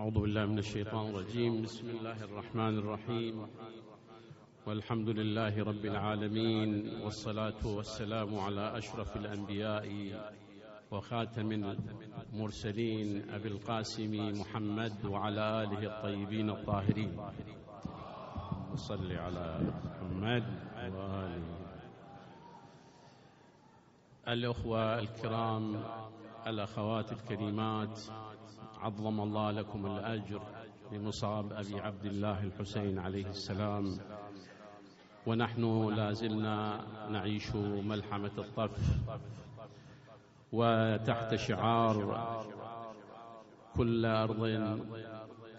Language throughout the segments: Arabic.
أعوذ بالله من الشيطان الرجيم. بسم الله الرحمن الرحيم. والحمد لله رب العالمين والصلاة والسلام على أشرف الأنبياء وخاتم المرسلين أبي القاسم محمد وعلى آله الطيبين الطاهرين. صل على محمد وآله. الأخوة الكرام الأخوات الكريمات عظم الله لكم الأجر بمصاب أبي عبد الله الحسين عليه السلام. ونحن لا زلنا نعيش ملحمة الطف وتحت شعار كل أرض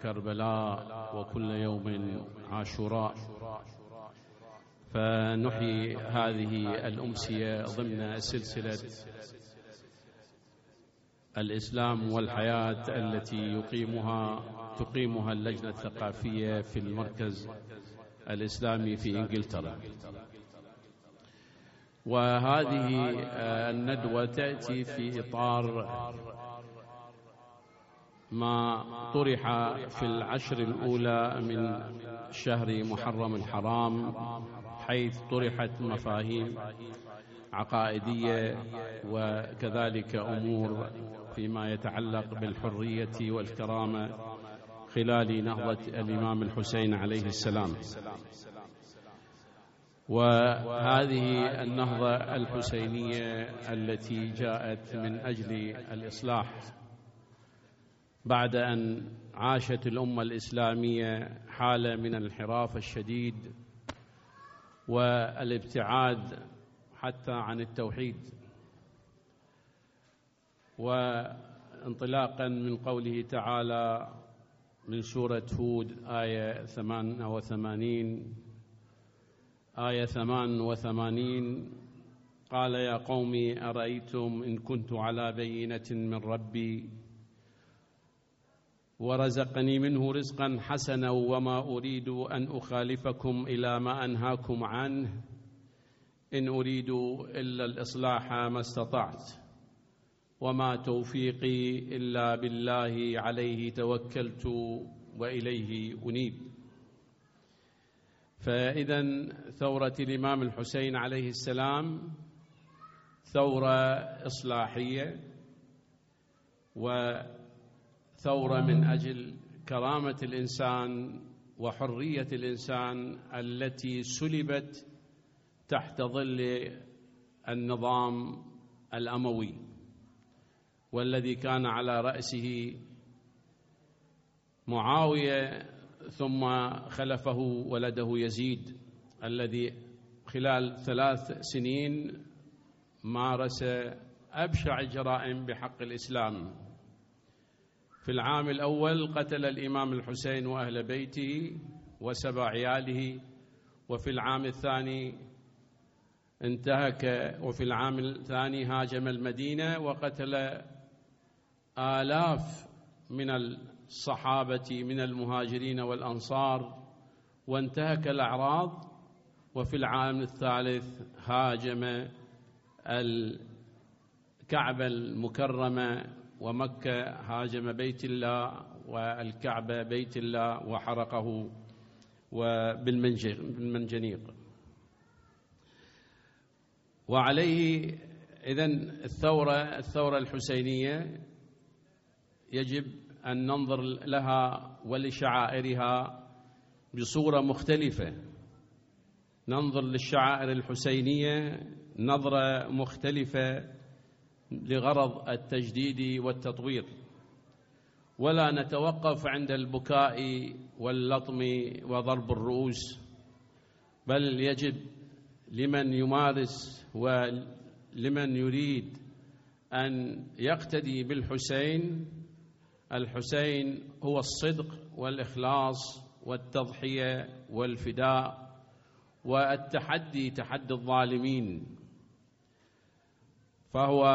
كربلاء وكل يوم عاشوراء. فنحيي هذه الأمسية ضمن سلسلة الإسلام والحياة التي يقيمها تقيمها اللجنة الثقافية في المركز الإسلامي في إنجلترا. وهذه الندوة تأتي في إطار ما طرح في العشر الأولى من شهر محرم الحرام حيث طرحت مفاهيم عقائدية وكذلك أمور فيما يتعلق بالحرية والكرامة خلال نهضة الإمام الحسين عليه السلام. وهذه النهضة الحسينية التي جاءت من أجل الإصلاح بعد أن عاشت الأمة الإسلامية حالة من الانحراف الشديد والابتعاد حتى عن التوحيد. وانطلاقا من قوله تعالى من سورة هود آية 88 آية 88 قال يا قوم أرأيتم إن كنت على بينة من ربي ورزقني منه رزقا حسنا وما أريد أن أخالفكم إلى ما أنهاكم عنه إن أريد إلا الإصلاح ما استطعت. وما توفيقي إلا بالله عليه توكلت وإليه أنيب. فإذا ثورة الإمام الحسين عليه السلام ثورة إصلاحية وثورة من أجل كرامة الإنسان وحرية الإنسان التي سلبت تحت ظل النظام الأموي. والذي كان على رأسه معاوية ثم خلفه ولده يزيد الذي خلال ثلاث سنين مارس أبشع الجرائم بحق الإسلام. في العام الأول قتل الإمام الحسين وأهل بيته وسبع عياله وفي العام الثاني انتهك وفي العام الثاني هاجم المدينة وقتل آلاف من الصحابة من المهاجرين والأنصار وانتهك الأعراض وفي العام الثالث هاجم الكعبة المكرمة ومكة هاجم بيت الله والكعبة بيت الله وحرقه وبالمنجنيق وعليه إذن الثورة الثورة الحسينية يجب أن ننظر لها ولشعائرها بصورة مختلفة. ننظر للشعائر الحسينية نظرة مختلفة لغرض التجديد والتطوير. ولا نتوقف عند البكاء واللطم وضرب الرؤوس بل يجب لمن يمارس ولمن يريد أن يقتدي بالحسين الحسين هو الصدق والإخلاص والتضحية والفداء والتحدي تحدي الظالمين. فهو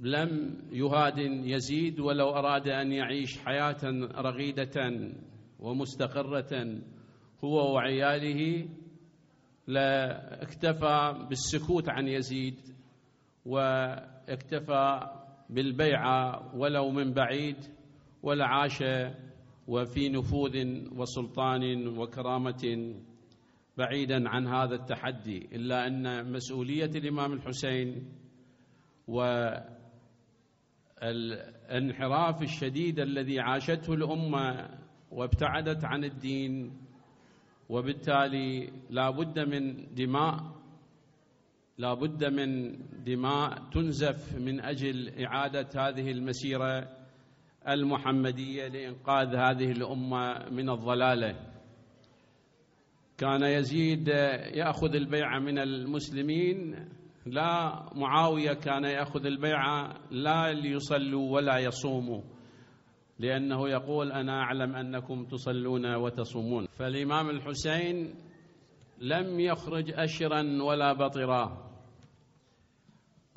لم يهادن يزيد ولو أراد أن يعيش حياة رغيدة ومستقرة. هو وعياله لاكتفى بالسكوت عن يزيد واكتفى بالبيعة ولو من بعيد ولعاش وفي نفوذ وسلطان وكرامة بعيدا عن هذا التحدي إلا أن مسؤولية الإمام الحسين والانحراف الشديد الذي عاشته الأمة وابتعدت عن الدين وبالتالي لا بد من دماء لا بد من دماء تنزف من أجل إعادة هذه المسيرة المحمدية لإنقاذ هذه الأمة من الضلالة. كان يزيد يأخذ البيعة من المسلمين لا معاوية كان يأخذ البيعة لا ليصلوا ولا يصوموا لأنه يقول أنا أعلم أنكم تصلون وتصومون. فالإمام الحسين لم يخرج أشرا ولا بطرا.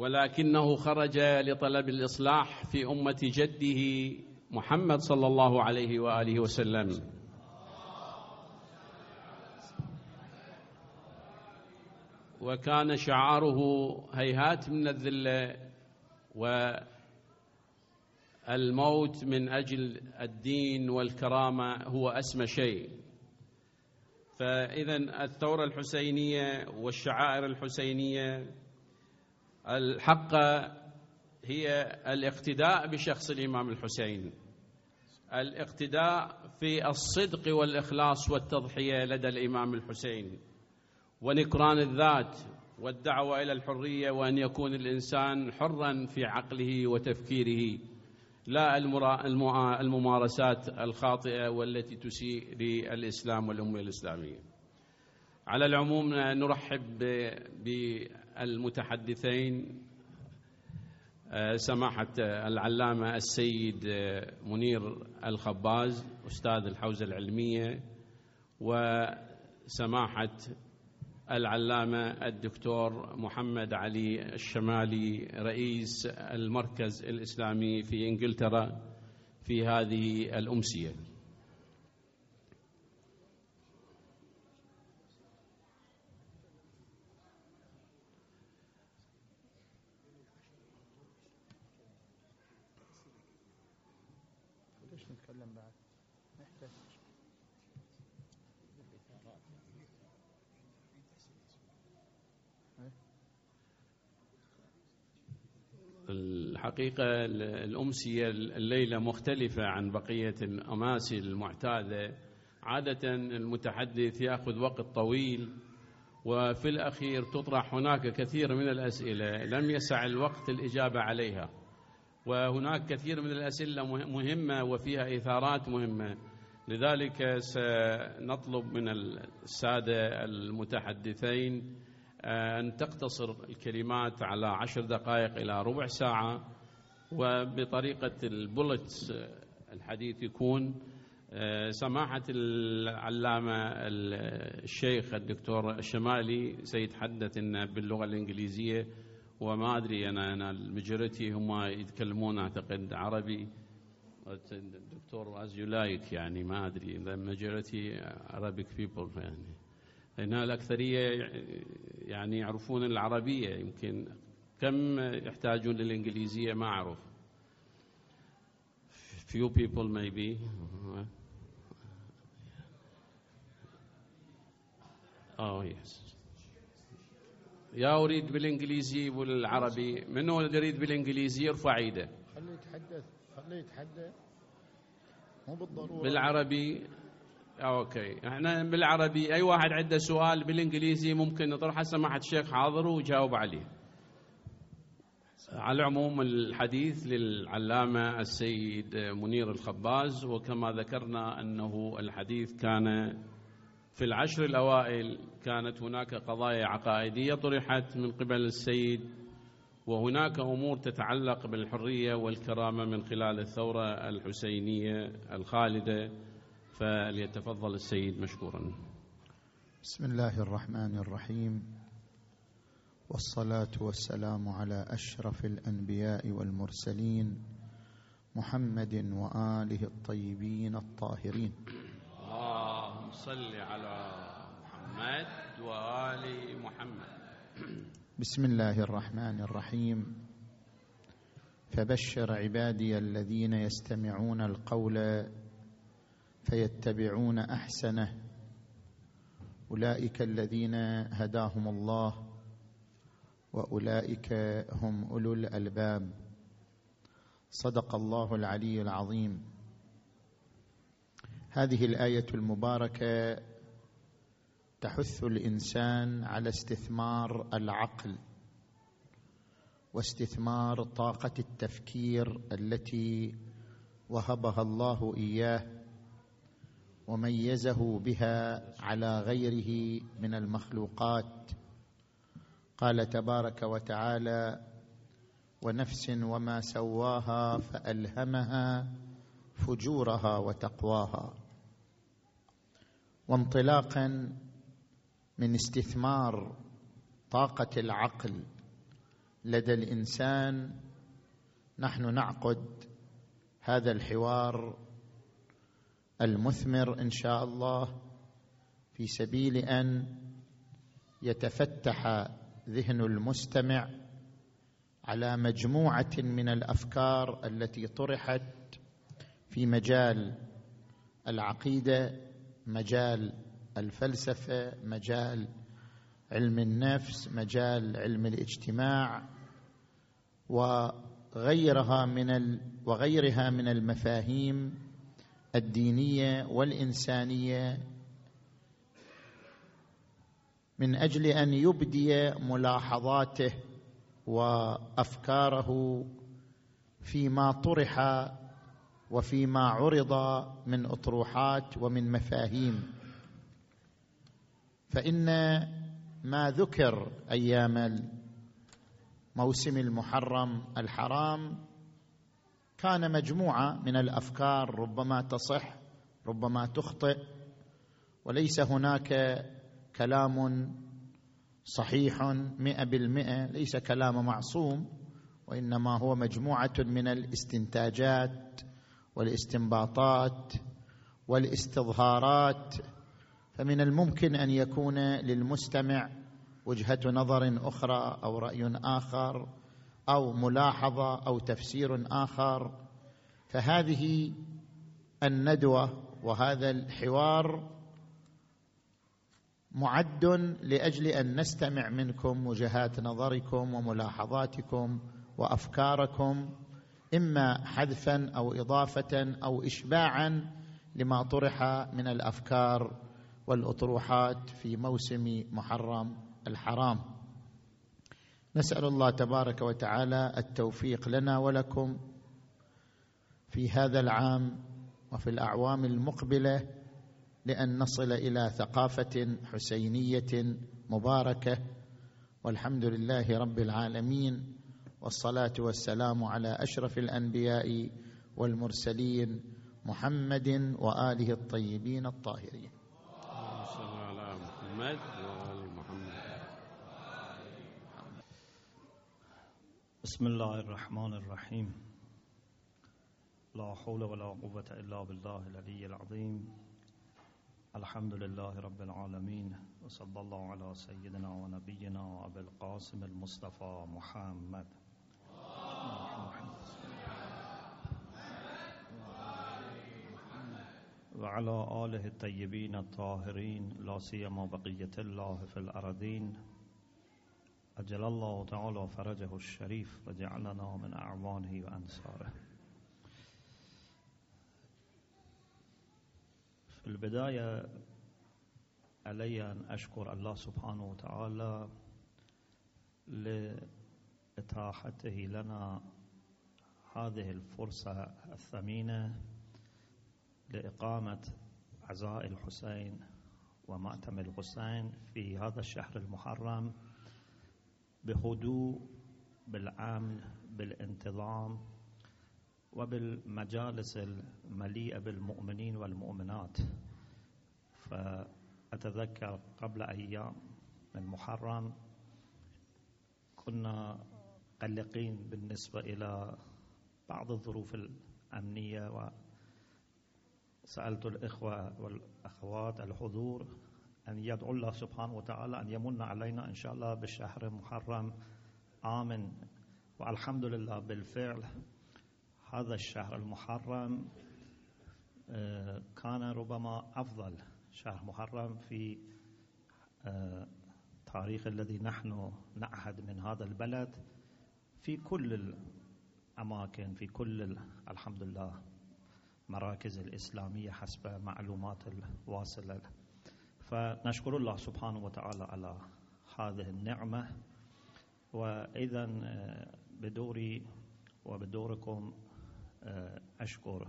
ولكنه خرج لطلب الإصلاح في أمة جده محمد صلى الله عليه وآله وسلم. وكان شعاره هيهات من الذلة والموت من أجل الدين والكرامة هو أسمى شيء. فإذا الثورة الحسينية والشعائر الحسينية الحق هي الاقتداء بشخص الإمام الحسين. الاقتداء في الصدق والإخلاص والتضحية لدى الإمام الحسين. ونكران الذات والدعوة إلى الحرية وأن يكون الإنسان حرا في عقله وتفكيره. لا الممارسات الخاطئة والتي تسيء للإسلام والأمة الإسلامية. على العموم نرحب بالمتحدثين سماحة العلامة السيد منير الخباز أستاذ الحوزة العلمية وسماحة العلامة الدكتور محمد علي الشمالي رئيس المركز الإسلامي في إنجلترا في هذه الأمسية. الحقيقة الأمسية الليلة مختلفة عن بقية الأماسي المعتادة. عادة المتحدث يأخذ وقت طويل وفي الأخير تطرح هناك كثير من الأسئلة. لم يسع الوقت الإجابة عليها. وهناك كثير من الأسئلة مهمة وفيها إثارات مهمة. لذلك سنطلب من السادة المتحدثين أن تقتصر الكلمات على عشر دقائق إلى ربع ساعة. وبطريقة البولتس الحديث يكون سماحة العلامة الشيخ الدكتور الشمالي سيتحدث إن باللغة الإنجليزية وما أدري أنا أنا المجوريتي هم يتكلمون أعتقد عربي. الدكتور as you like يعني ما أدري the majority Arabic people يعني. لأن الأكثرية يعني يعرفون العربية يمكن كم يحتاجون للإنجليزية؟ ما أعرف. Few people maybe. Oh yes. يا أريد بالإنجليزي والعربي. منو يريد بالإنجليزي؟ يرفع إيده. خليه يتحدث. خليه يتحدث. مو بالضرورة. بالعربي. أوكي إحنا بالعربي. أي واحد عنده سؤال بالإنجليزي ممكن نطرحه سماحه الشيخ حاضر وجاوب عليه. على العموم الحديث للعلامة السيد منير الخباز وكما ذكرنا أنه الحديث كان في العشر الأوائل كانت هناك قضايا عقائدية طرحت من قبل السيد وهناك أمور تتعلق بالحرية والكرامة من خلال الثورة الحسينية الخالدة. فليتفضل السيد مشكورا. بسم الله الرحمن الرحيم. والصلاة والسلام على أشرف الأنبياء والمرسلين محمد وآله الطيبين الطاهرين. اللهم صل على محمد وآل محمد. بسم الله الرحمن الرحيم. فبشر عبادي الذين يستمعون القول فيتبعون أحسنه. أولئك الذين هداهم الله وأولئك هم أولو الألباب. صدق الله العلي العظيم. هذه الآية المباركة تحث الإنسان على استثمار العقل واستثمار طاقة التفكير التي وهبها الله إياه وميزه بها على غيره من المخلوقات. قال تبارك وتعالى ونفس وما سواها فألهمها فجورها وتقواها. وانطلاقا من استثمار طاقة العقل لدى الإنسان نحن نعقد هذا الحوار المثمر إن شاء الله في سبيل أن يتفتح ذهن المستمع على مجموعة من الأفكار التي طرحت في مجال العقيدة مجال الفلسفة مجال علم النفس مجال علم الاجتماع وغيرها من وغيرها من المفاهيم الدينية والإنسانية من أجل أن يبدي ملاحظاته وأفكاره فيما طرح وفيما عرض من أطروحات ومن مفاهيم. فإن ما ذكر أيام موسم المحرم الحرام كان مجموعة من الأفكار ربما تصح ربما تخطئ وليس هناك كلام صحيح مئة بالمئة ليس كلام معصوم وإنما هو مجموعة من الاستنتاجات والاستنباطات والاستظهارات. فمن الممكن أن يكون للمستمع وجهة نظر أخرى أو رأي آخر أو ملاحظة أو تفسير آخر فهذه الندوة وهذا الحوار معد لأجل أن نستمع منكم وجهات نظركم وملاحظاتكم وأفكاركم إما حذفا أو إضافة أو اشباعا لما طرح من الأفكار والأطروحات في موسم محرم الحرام. نسأل الله تبارك وتعالى التوفيق لنا ولكم في هذا العام وفي الأعوام المقبلة لأن نصل إلى ثقافة حسينية مباركة. والحمد لله رب العالمين والصلاة والسلام على أشرف الأنبياء والمرسلين محمد وآله الطيبين الطاهرين. على محمد وآل محمد بسم الله الرحمن الرحيم. لا حول ولا قوة إلا بالله العلي العظيم. الحمد لله رب العالمين وصلى الله على سيدنا ونبينا وأبي القاسم المصطفى محمد. وعلى آله الطيبين الطاهرين لا سيما بقية الله في الأرضين. أجل الله تعالى فرجه الشريف وجعلنا من أعوانه وأنصاره. في البداية علي أن أشكر الله سبحانه وتعالى لإتاحته لنا هذه الفرصة الثمينة لإقامة عزاء الحسين ومأتم الحسين في هذا الشهر المحرم بهدوء بالأمن بالانتظام وبالمجالس المليئة بالمؤمنين والمؤمنات. فأتذكر قبل أيام من محرم كنا قلقين بالنسبة إلى بعض الظروف الأمنية وسألت الإخوة والأخوات الحضور أن يدعو الله سبحانه وتعالى أن يمن علينا إن شاء الله بالشهر محرم آمن. والحمد لله بالفعل هذا الشهر المحرم آه، كان ربما أفضل شهر محرم في آه، تاريخ الذي نحن نعهد من هذا البلد في كل الأماكن في كل الحمد لله مراكز الإسلامية حسب معلومات الواصلة. فنشكر الله سبحانه وتعالى على هذه النعمة. وإذا آه، بدوري وبدوركم آه، أشكر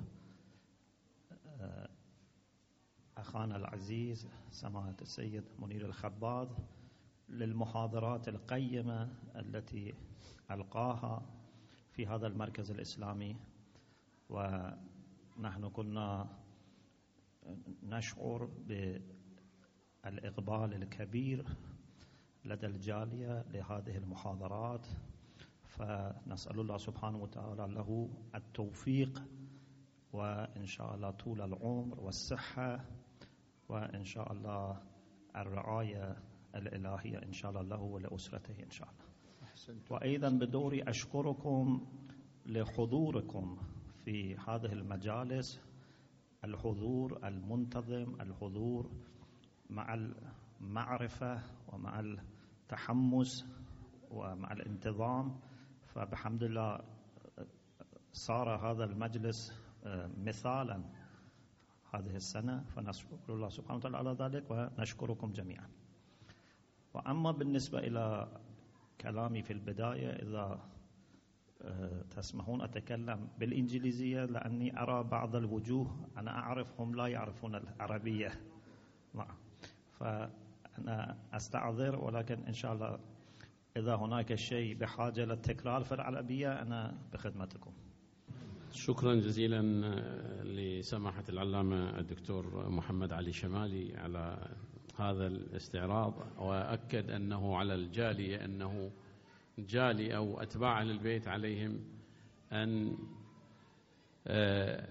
آه، أخانا العزيز سماحة السيد منير الخباز للمحاضرات القيمة التي ألقاها في هذا المركز الإسلامي. ونحن كنا نشعر بالإقبال الكبير لدى الجالية لهذه المحاضرات. فنسأل الله سبحانه وتعالى له التوفيق وإن شاء الله طول العمر والصحة وإن شاء الله الرعاية الإلهية إن شاء الله له ولأسرته إن شاء الله. وأيضا بدوري أشكركم لحضوركم في هذه المجالس الحضور المنتظم الحضور مع المعرفة ومع التحمس ومع الانتظام. فبحمد الله صار هذا المجلس آه، مثالا هذه السنة فنشكر الله سبحانه وتعالى على ذلك ونشكركم جميعا. وأما بالنسبة إلى كلامي في البداية إذا آه، تسمحون أتكلم بالإنجليزية لأني أرى بعض الوجوه أنا أعرفهم لا يعرفون العربية. نعم. فأنا أستعذر ولكن إن شاء الله إذا هناك شيء بحاجة للتكرار في العربية أنا بخدمتكم. شكرا جزيلا لسماحة العلامة الدكتور محمد علي شمالي على هذا الاستعراض. وأكد أنه على الجالية أنه جالي أو أتباع للبيت عليهم أن آه،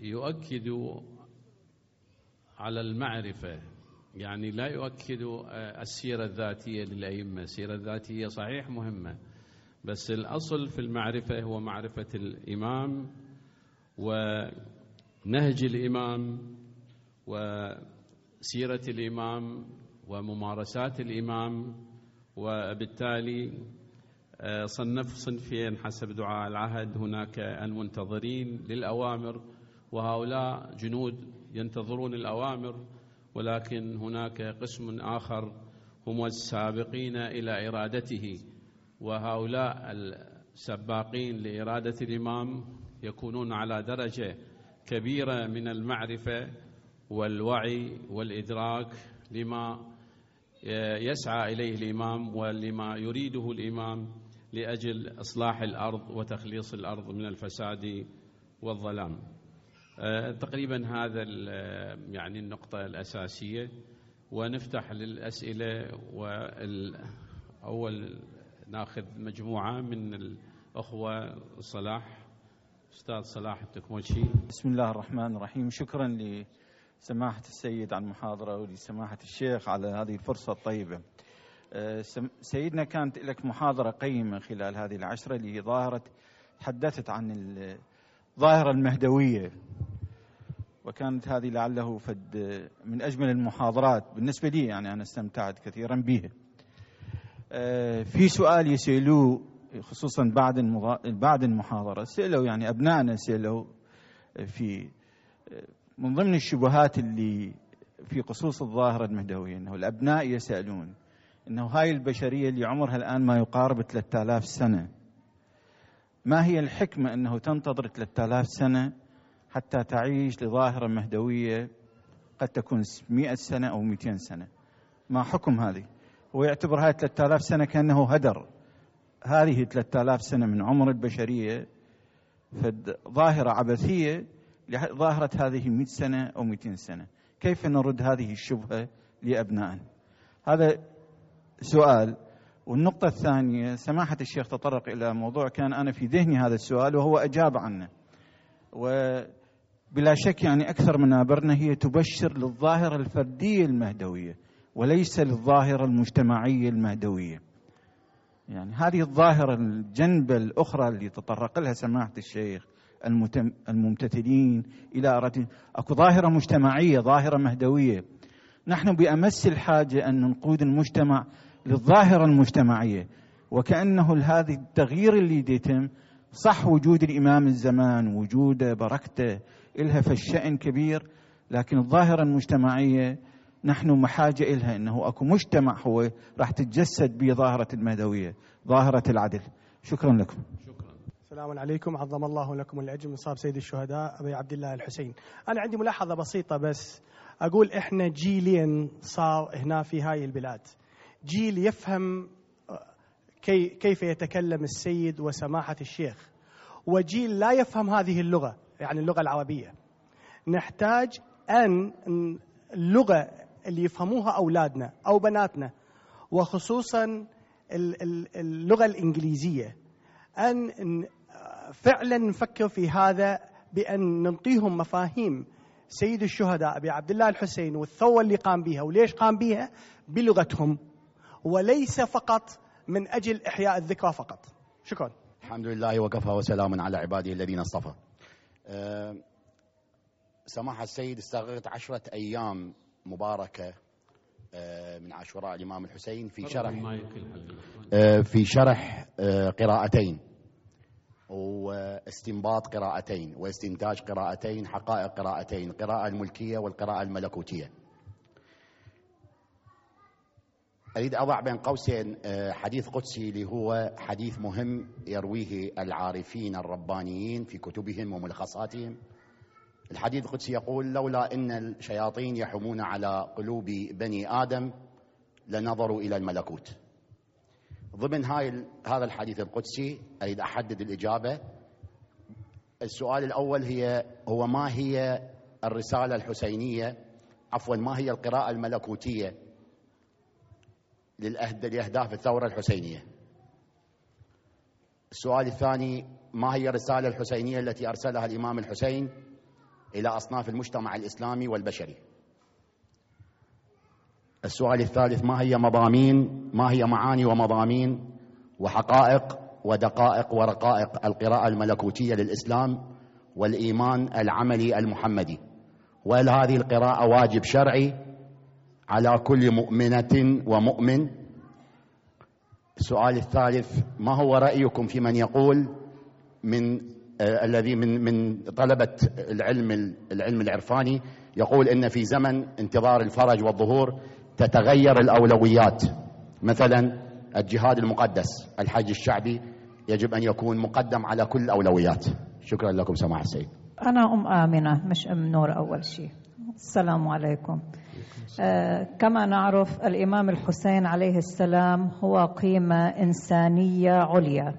يؤكدوا على المعرفة يعني لا يؤكد آه، السيرة الذاتية للأئمة. السيرة الذاتية صحيح مهمة بس الأصل في المعرفة هو معرفة الإمام ونهج الإمام وسيرة الإمام وممارسات الإمام وبالتالي آه، صنف صنفين حسب دعاء العهد. هناك المنتظرين للأوامر وهؤلاء جنود ينتظرون الأوامر ولكن هناك قسم آخر هم السابقين إلى إرادته وهؤلاء السباقين لإرادة الإمام يكونون على درجة كبيرة من المعرفة والوعي والإدراك لما يسعى إليه الإمام ولما يريده الإمام لأجل إصلاح الأرض وتخليص الأرض من الفساد والظلام. تقريبا هذا يعني النقطة الأساسية. ونفتح للأسئلة وأول ناخذ مجموعة من الأخوة صلاح أستاذ صلاح التكموشي. بسم الله الرحمن الرحيم. شكرا لسماحة السيد على المحاضرة ولسماحة الشيخ على هذه الفرصة الطيبة. آه، سيدنا كانت لك محاضرة قيمة خلال هذه العشرة اللي ظاهرة تحدثت عن الظاهرة المهدوية. وكانت هذه لعله فد من أجمل المحاضرات بالنسبة لي يعني أنا استمتعت كثيرا بها. آه، في سؤال يسألوه خصوصا بعد بعد المحاضرة سألوا يعني أبنائنا سألوا في آه، من ضمن الشبهات اللي في خصوص الظاهرة المهدوية أنه الأبناء يسألون أنه هاي البشرية اللي عمرها الآن ما يقارب 3000 سنة ما هي الحكمة أنه تنتظر 3000 سنة حتى تعيش لظاهرة مهدوية قد تكون 100 سنة أو 200 سنة؟ ما حكم هذه؟ هو يعتبر هاي 3000 سنة كأنه هدر. هذه 3000 سنة من عمر البشرية ظاهرة عبثية لظاهرة هذه 100 سنة أو 200 سنة. كيف نرد هذه الشبهة لأبنائنا؟ هذا سؤال والنقطة الثانية سماحة الشيخ تطرق إلى موضوع كان أنا في ذهني هذا السؤال وهو أجاب عنه. وبلا شك يعني أكثر منابرنا هي تبشر للظاهرة الفردية المهدوية وليس للظاهرة المجتمعية المهدوية. يعني هذه الظاهرة الجنبة الأخرى اللي تطرق لها سماحة الشيخ الممتثلين إلى أراد أكو ظاهرة مجتمعية ظاهرة مهدوية. نحن بأمس الحاجة أن نقود المجتمع للظاهرة المجتمعية. وكأنه هذا التغيير اللي يتم صح وجود الإمام الزمان وجوده بركته إلها في الشأن كبير. لكن الظاهرة المجتمعية نحن محاجة إلها أنه أكو مجتمع هو راح تتجسد به ظاهرة المهدوية ظاهرة العدل. شكرا لكم. شكرا. السلام عليكم. عظم الله لكم الأجر من صاب سيد الشهداء أبي عبد الله الحسين. أنا عندي ملاحظة بسيطة بس. أقول إحنا جيلين صار هنا في هاي البلاد. جيل يفهم كي كيف يتكلم السيد وسماحة الشيخ. وجيل لا يفهم هذه اللغة يعني اللغة العربية. نحتاج أن اللغة اللي يفهموها أولادنا أو بناتنا وخصوصا اللغة الإنجليزية أن فعلا نفكر في هذا بأن نعطيهم مفاهيم. سيد الشهداء أبي عبد الله الحسين والثورة اللي قام بها وليش قام بها بلغتهم. وليس فقط من أجل إحياء الذكرى فقط. شكرا. الحمد لله وكفى وسلام على عباده الذين اصطفى. أه سماحة السيد استغرقت عشرة أيام مباركة أه من عاشوراء الإمام الحسين في شرح أه في شرح أه قراءتين واستنباط قراءتين واستنتاج قراءتين حقائق قراءتين القراءة الملكية والقراءة الملكوتية. أريد أضع بين قوسين حديث قدسي اللي هو حديث مهم يرويه العارفين الربانيين في كتبهم وملخصاتهم. الحديث القدسي يقول لولا أن الشياطين يحمون على قلوب بني آدم لنظروا إلى الملكوت. ضمن هاي هذا الحديث القدسي أريد أحدد الإجابة. السؤال الأول هي هو ما هي الرسالة الحسينية؟ عفوا ما هي القراءة الملكوتية لأهداف الثورة الحسينية. السؤال الثاني ما هي الرسالة الحسينية التي أرسلها الإمام الحسين إلى أصناف المجتمع الإسلامي والبشري؟ السؤال الثالث ما هي مضامين ما هي معاني ومضامين وحقائق ودقائق ورقائق القراءة الملكوتية للإسلام والإيمان العملي المحمدي؟ وهل هذه القراءة واجب شرعي على كل مؤمنة ومؤمن. السؤال الثالث ما هو رأيكم في من يقول من آه الذي من من طلبة العلم العلم العرفاني يقول إن في زمن انتظار الفرج والظهور تتغير الأولويات. مثلا الجهاد المقدس الحج الشعبي يجب أن يكون مقدم على كل الأولويات. شكرا لكم سماحة السيد. أنا أم آمنة مش أم نور أول شيء. السلام عليكم. كما نعرف الإمام الحسين عليه السلام هو قيمة إنسانية عليا.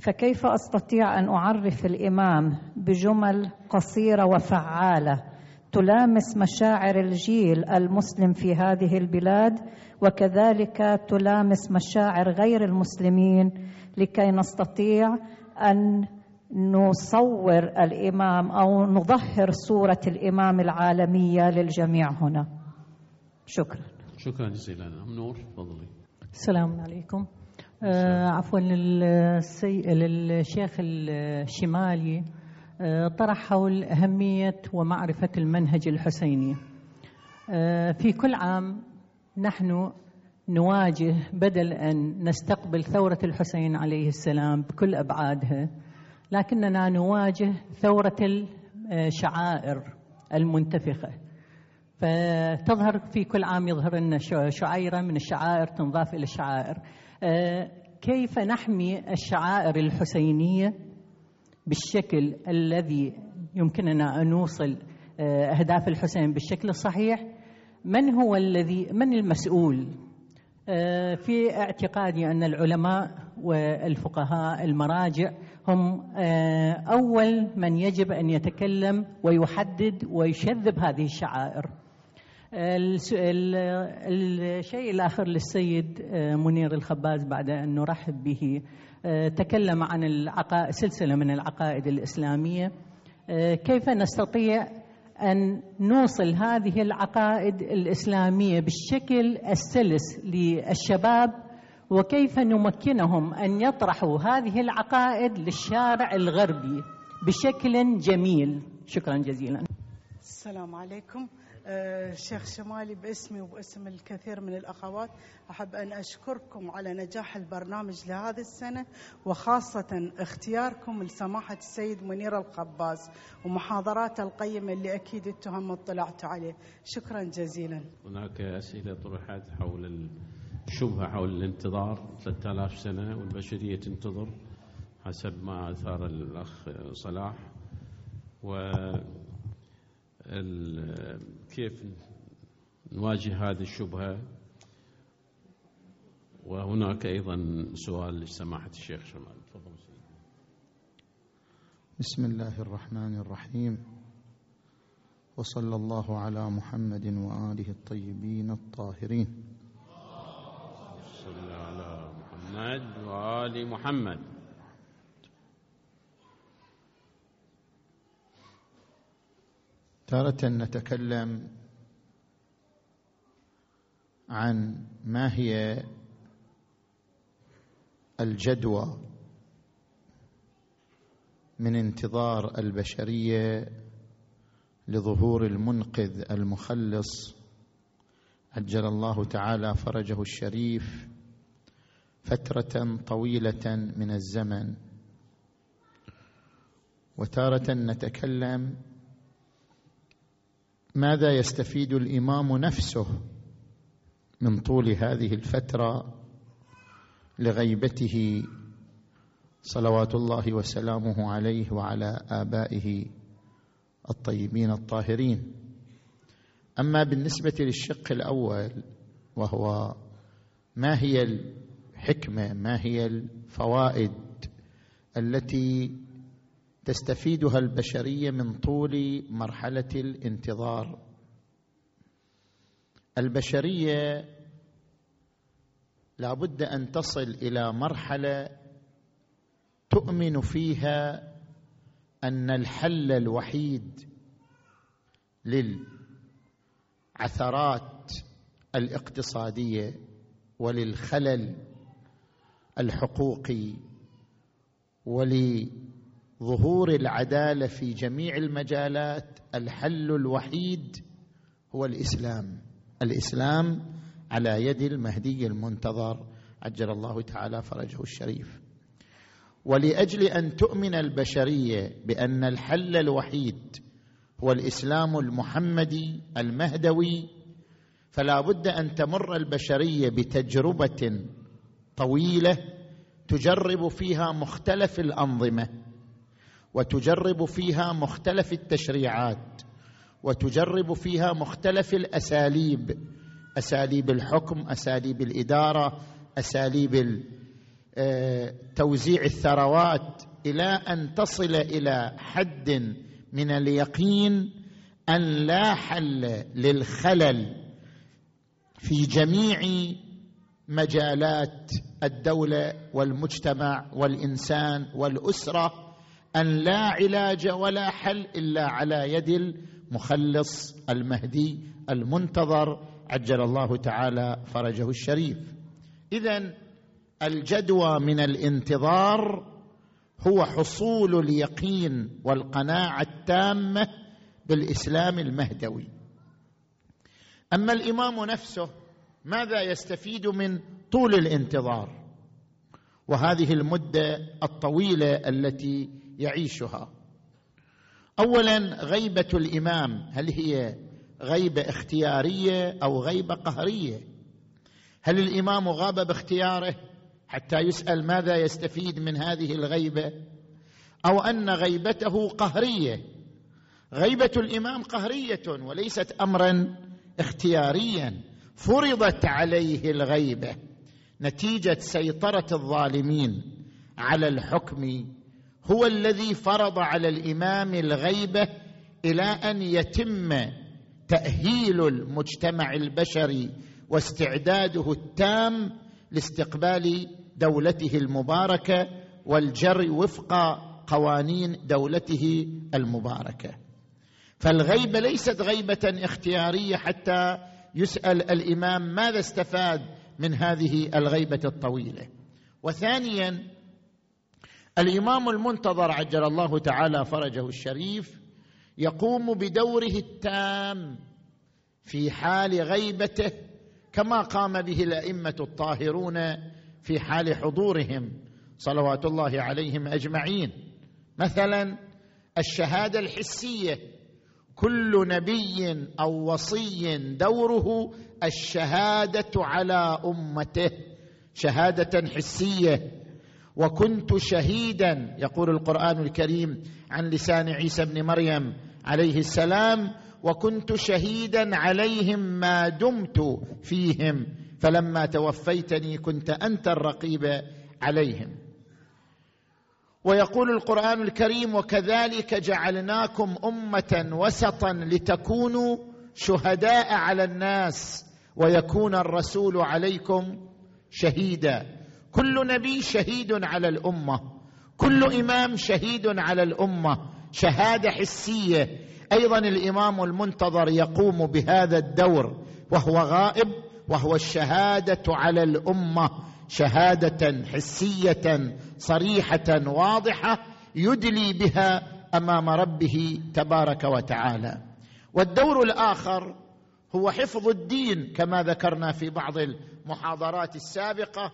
فكيف أستطيع أن أعرف الإمام بجمل قصيرة وفعالة تلامس مشاعر الجيل المسلم في هذه البلاد وكذلك تلامس مشاعر غير المسلمين لكي نستطيع أن نصور الإمام أو نظهر صورة الإمام العالمية للجميع هنا. شكرا. شكرا جزيلا. أم نور تفضلي. السلام عليكم. آه عفوا للسي... للشيخ الشمالي. آه طرح حول أهمية ومعرفة المنهج الحسيني. آه في كل عام نحن نواجه بدل أن نستقبل ثورة الحسين عليه السلام بكل أبعادها. لكننا نواجه ثورة الشعائر المنتفخة. فتظهر في كل عام يظهر لنا شعيرة من الشعائر تنضاف إلى الشعائر. كيف نحمي الشعائر الحسينية؟ بالشكل الذي يمكننا أن نوصل أهداف الحسين بالشكل الصحيح. من هو الذي من المسؤول؟ في اعتقادي أن العلماء والفقهاء المراجع هم أول من يجب أن يتكلم ويحدد ويشذب هذه الشعائر. الشيء الآخر للسيد منير الخباز بعد أن نرحب به تكلم عن العقائد سلسلة من العقائد الإسلامية. كيف نستطيع أن نوصل هذه العقائد الإسلامية بالشكل السلس للشباب وكيف نمكنهم أن يطرحوا هذه العقائد للشارع الغربي بشكل جميل؟ شكرا جزيلا. السلام عليكم. آه، شيخ شمالي باسمي وباسم الكثير من الأخوات أحب أن أشكركم على نجاح البرنامج لهذه السنة وخاصة اختياركم لسماحة السيد منير الخباز ومحاضراته القيمة اللي أكيد أنتم اطلعتوا عليه. شكرا جزيلا. هناك أسئلة طرحت حول الشبهة حول الانتظار 3000 سنة والبشرية تنتظر حسب ما أثار الأخ صلاح. و كيف نواجه هذه الشبهة؟ وهناك أيضا سؤال لسماحة الشيخ شمال؟ تفضل. بسم الله الرحمن الرحيم. وصلى الله على محمد وآله الطيبين الطاهرين. صلى على محمد وآل محمد. تارة نتكلم عن ما هي الجدوى من انتظار البشرية لظهور المنقذ المخلص عجل الله تعالى فرجه الشريف فترة طويلة من الزمن. وتارة نتكلم ماذا يستفيد الإمام نفسه من طول هذه الفترة لغيبته صلوات الله وسلامه عليه وعلى آبائه الطيبين الطاهرين. أما بالنسبة للشق الأول وهو ما هي الحكمة ما هي الفوائد التي تستفيدها البشرية من طول مرحلة الانتظار؟ البشرية لابد أن تصل إلى مرحلة تؤمن فيها أن الحل الوحيد للعثرات الاقتصادية وللخلل الحقوقي ول ظهور العدالة في جميع المجالات الحل الوحيد هو الإسلام. الإسلام على يد المهدي المنتظر عجل الله تعالى فرجه الشريف. ولأجل أن تؤمن البشرية بأن الحل الوحيد هو الاسلام المحمدي المهدوي فلا بد أن تمر البشرية بتجربة طويلة تجرب فيها مختلف الأنظمة وتجرب فيها مختلف التشريعات وتجرب فيها مختلف الأساليب أساليب الحكم أساليب الإدارة أساليب آه، توزيع الثروات إلى أن تصل إلى حد من اليقين أن لا حل للخلل في جميع مجالات الدولة والمجتمع والإنسان والأسرة أن لا علاج ولا حل إلا على يد المخلص المهدي المنتظر عجل الله تعالى فرجه الشريف. اذا الجدوى من الانتظار هو حصول اليقين والقناعة التامة بالإسلام المهدوي. أما الإمام نفسه ماذا يستفيد من طول الانتظار؟ وهذه المدة الطويلة التي يعيشها. اولا غيبة الإمام. هل هي غيبة اختيارية أو غيبة قهرية؟ هل الإمام غاب باختياره؟ حتى يسأل ماذا يستفيد من هذه الغيبة أو أن غيبته قهرية. غيبة الإمام قهرية وليست امرا اختياريا. فرضت عليه الغيبة نتيجة سيطرة الظالمين على الحكم. هو الذي فرض على الإمام الغيبة إلى أن يتم تأهيل المجتمع البشري واستعداده التام لاستقبال دولته المباركة والجري وفق قوانين دولته المباركة. فالغيبه ليست غيبة اختيارية حتى يسأل الإمام ماذا استفاد من هذه الغيبة الطويلة. وثانيا الإمام المنتظر عجل الله تعالى فرجه الشريف يقوم بدوره التام في حال غيبته كما قام به الأئمة الطاهرون في حال حضورهم صلوات الله عليهم أجمعين. مثلا الشهادة الحسية كل نبي أو وصي دوره الشهادة على أمته شهادة حسية. وكنت شهيدا يقول القرآن الكريم عن لسان عيسى بن مريم عليه السلام وكنت شهيدا عليهم ما دمت فيهم. فلما توفيتني كنت أنت الرقيب عليهم. ويقول القرآن الكريم وكذلك جعلناكم أمة وسطا لتكونوا شهداء على الناس ويكون الرسول عليكم شهيدا. كل نبي شهيد على الأمة كل إمام شهيد على الأمة شهادة حسية. أيضا الإمام المنتظر يقوم بهذا الدور وهو غائب وهو الشهادة على الأمة شهادة حسية صريحة واضحة يدلي بها أمام ربه تبارك وتعالى. والدور الآخر هو حفظ الدين كما ذكرنا في بعض المحاضرات السابقة.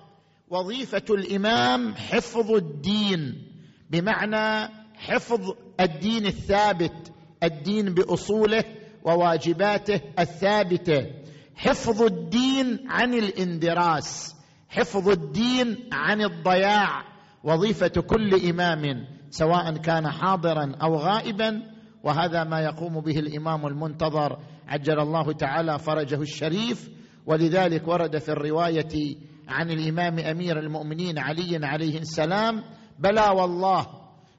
وظيفة الإمام حفظ الدين بمعنى حفظ الدين الثابت الدين بأصوله وواجباته الثابتة. حفظ الدين عن الاندراس حفظ الدين عن الضياع. وظيفة كل إمام سواء كان حاضرا أو غائبا. وهذا ما يقوم به الإمام المنتظر. عجل الله تعالى فرجه الشريف. ولذلك ورد في الرواية عن الإمام أمير المؤمنين علي عليه السلام بلى والله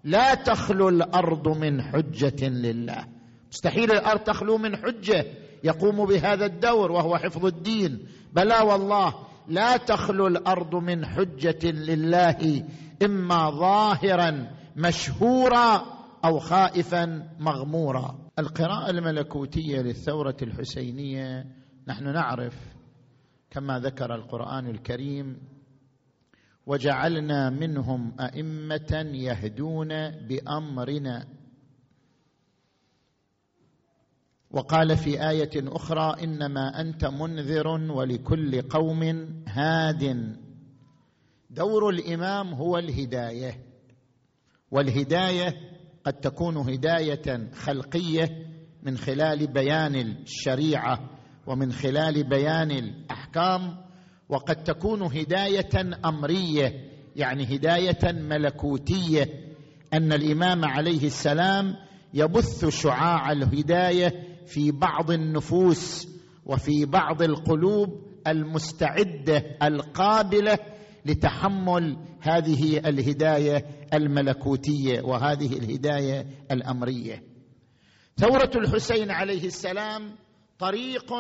لا تخلو الأرض من حجة لله. مستحيل الأرض تخلو من حجة. يقوم بهذا الدور وهو حفظ الدين. بلى والله لا تخلو الأرض من حجة لله إما ظاهرا مشهورا أو خائفا مغمورا. القراءة الملكوتية للثورة الحسينية نحن نعرف كما ذكر القرآن الكريم وجعلنا منهم أئمة يهدون بأمرنا وقال في آية أخرى إنما أنت منذر ولكل قوم هاد. دور الإمام هو الهداية والهداية قد تكون هداية خلقية من خلال بيان الشريعة ومن خلال بيان الأحكام وقد تكون هداية أمرية يعني هداية ملكوتية أن الإمام عليه السلام يبث شعاع الهداية في بعض النفوس وفي بعض القلوب المستعدة القابلة لتحمل هذه الهداية الملكوتية وهذه الهداية الأمرية. ثورة الحسين عليه السلام طريق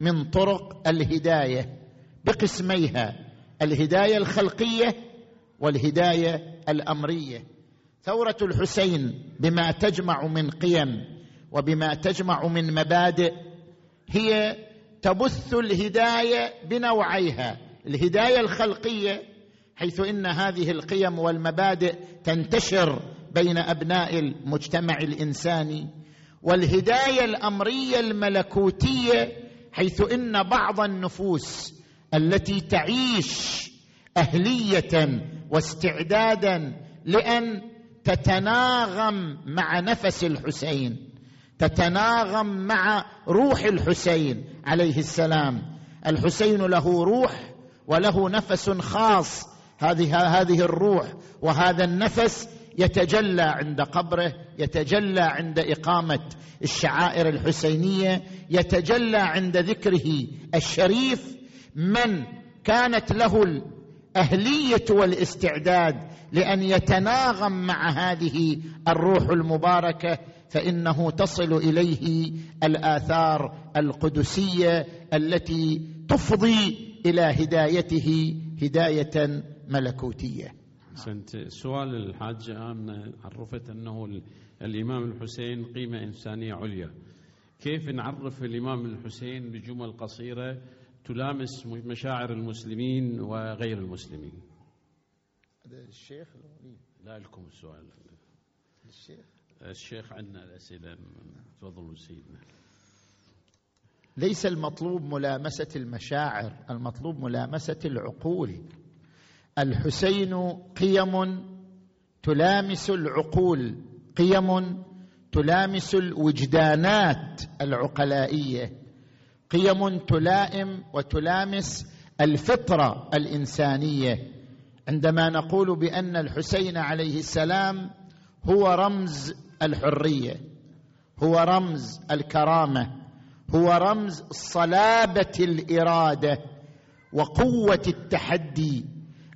من طرق الهداية بقسميها الهداية الخلقية والهداية الأمرية. ثورة الحسين بما تجمع من قيم وبما تجمع من مبادئ هي تبث الهداية بنوعيها. الهداية الخلقية حيث إن هذه القيم والمبادئ تنتشر بين أبناء المجتمع الإنساني. والهداية الأمرية الملكوتية حيث إن بعض النفوس التي تعيش أهلية واستعدادا لأن تتناغم مع نفس الحسين. تتناغم مع روح الحسين عليه السلام. الحسين له روح وله نفس خاص. هذه هذه الروح وهذا النفس يتجلى عند قبره يتجلى عند إقامة الشعائر الحسينية يتجلى عند ذكره الشريف. من كانت له الأهلية والاستعداد لأن يتناغم مع هذه الروح المباركة فإنه تصل إليه الآثار القدسية التي تفضي إلى هدايته هداية ملكوتية. أحسنت سؤال الحاج أنا عرفت أنه الإمام الحسين قيمة إنسانية عليا. كيف نعرف الإمام الحسين بجمل قصيرة تلامس مشاعر المسلمين وغير المسلمين؟ هذا الشيخ لا لكم السؤال الشيخ. الشيخ عندنا الأسئلة. تفضلوا سيدنا. ليس المطلوب ملامسة المشاعر المطلوب ملامسة العقول. الحسين قيم تلامس العقول قيم تلامس الوجدانات العقلائية. قيم تلائم وتلامس الفطرة الإنسانية. عندما نقول بأن الحسين عليه السلام هو رمز الحرية هو رمز الكرامة هو رمز صلابة الإرادة وقوة التحدي.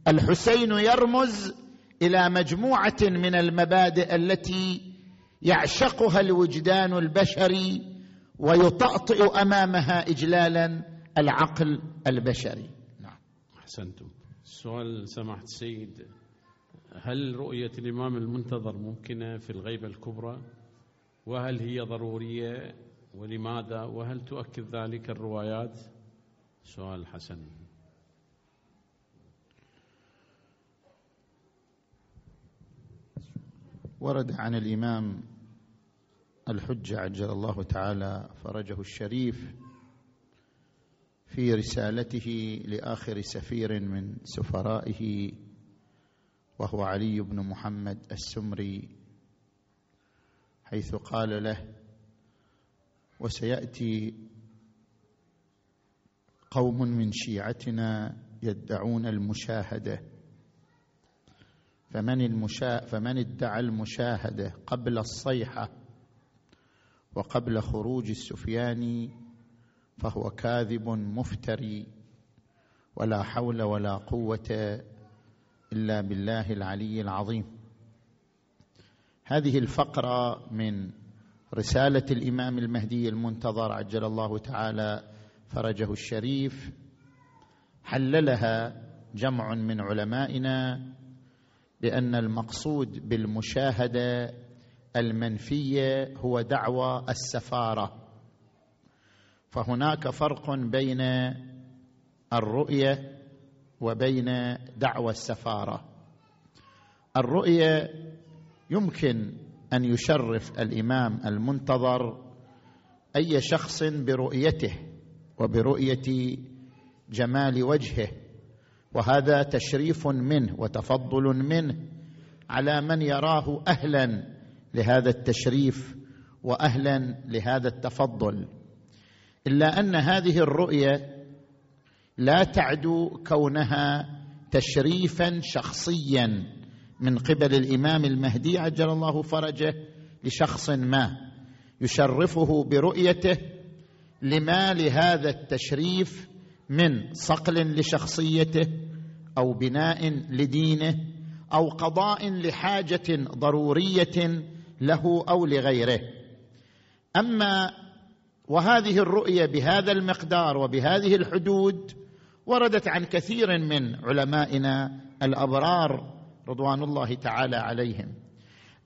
الحسين يرمز إلى مجموعة من المبادئ التي يعشقها الوجدان البشري ويطأطئ أمامها اجلالا العقل البشري. نعم. أحسنتم. السؤال سماحة السيد. هل رؤية الإمام المنتظر ممكنة في الغيبة الكبرى؟ وهل هي ضرورية؟ ولماذا؟ وهل تؤكد ذلك الروايات؟ سؤال حسن. ورد عن الإمام الحجة عجل الله تعالى فرجه الشريف في رسالته لآخر سفير من سفرائه وهو علي بن محمد السمري حيث قال له وسيأتي قوم من شيعتنا يدعون المشاهدة فمن المشا فمن ادعى المشاهدة قبل الصيحة وقبل خروج السفياني فهو كاذب مفتري ولا حول ولا قوة إلا بالله العلي العظيم. هذه الفقرة من رسالة الإمام المهدي المنتظر عجل الله تعالى فرجه الشريف. حللها جمع من علمائنا بأن المقصود بالمشاهدة المنفية هو دعوى السفارة. فهناك فرق بين الرؤية وبين دعوى السفارة. الرؤية يمكن أن يشرف الإمام المنتظر أي شخص برؤيته وبرؤية جمال وجهه وهذا تشريف منه وتفضل منه على من يراه أهلا لهذا التشريف واهلا لهذا التفضل. إلا أن هذه الرؤية لا تعدو كونها تشريفا شخصيا من قبل الإمام المهدي عجل الله فرجه لشخص ما يشرفه برؤيته. لما لهذا التشريف من صقل لشخصيته أو بناء لدينه أو قضاء لحاجة ضرورية له أو لغيره. أما وهذه الرؤية بهذا المقدار وبهذه الحدود وردت عن كثير من علمائنا الأبرار رضوان الله تعالى عليهم.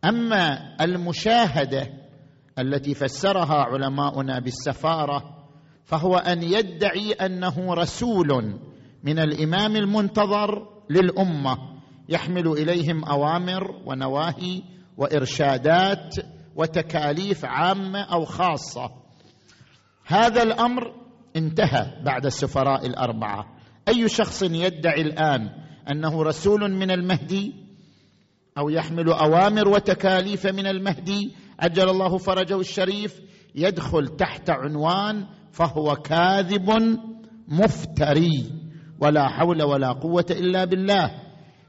أما المشاهدة التي فسرها علماؤنا بالسفارة فهو أن يدعي أنه رسول من الإمام المنتظر للأمة يحمل إليهم أوامر ونواهي وإرشادات وتكاليف عامة أو خاصة. هذا الأمر انتهى بعد السفراء الأربعة. أي شخص يدعي الآن أنه رسول من المهدي أو يحمل أوامر وتكاليف من المهدي عجل الله فرجه الشريف يدخل تحت عنوان فهو كاذب مفتري. ولا حول ولا قوة إلا بالله.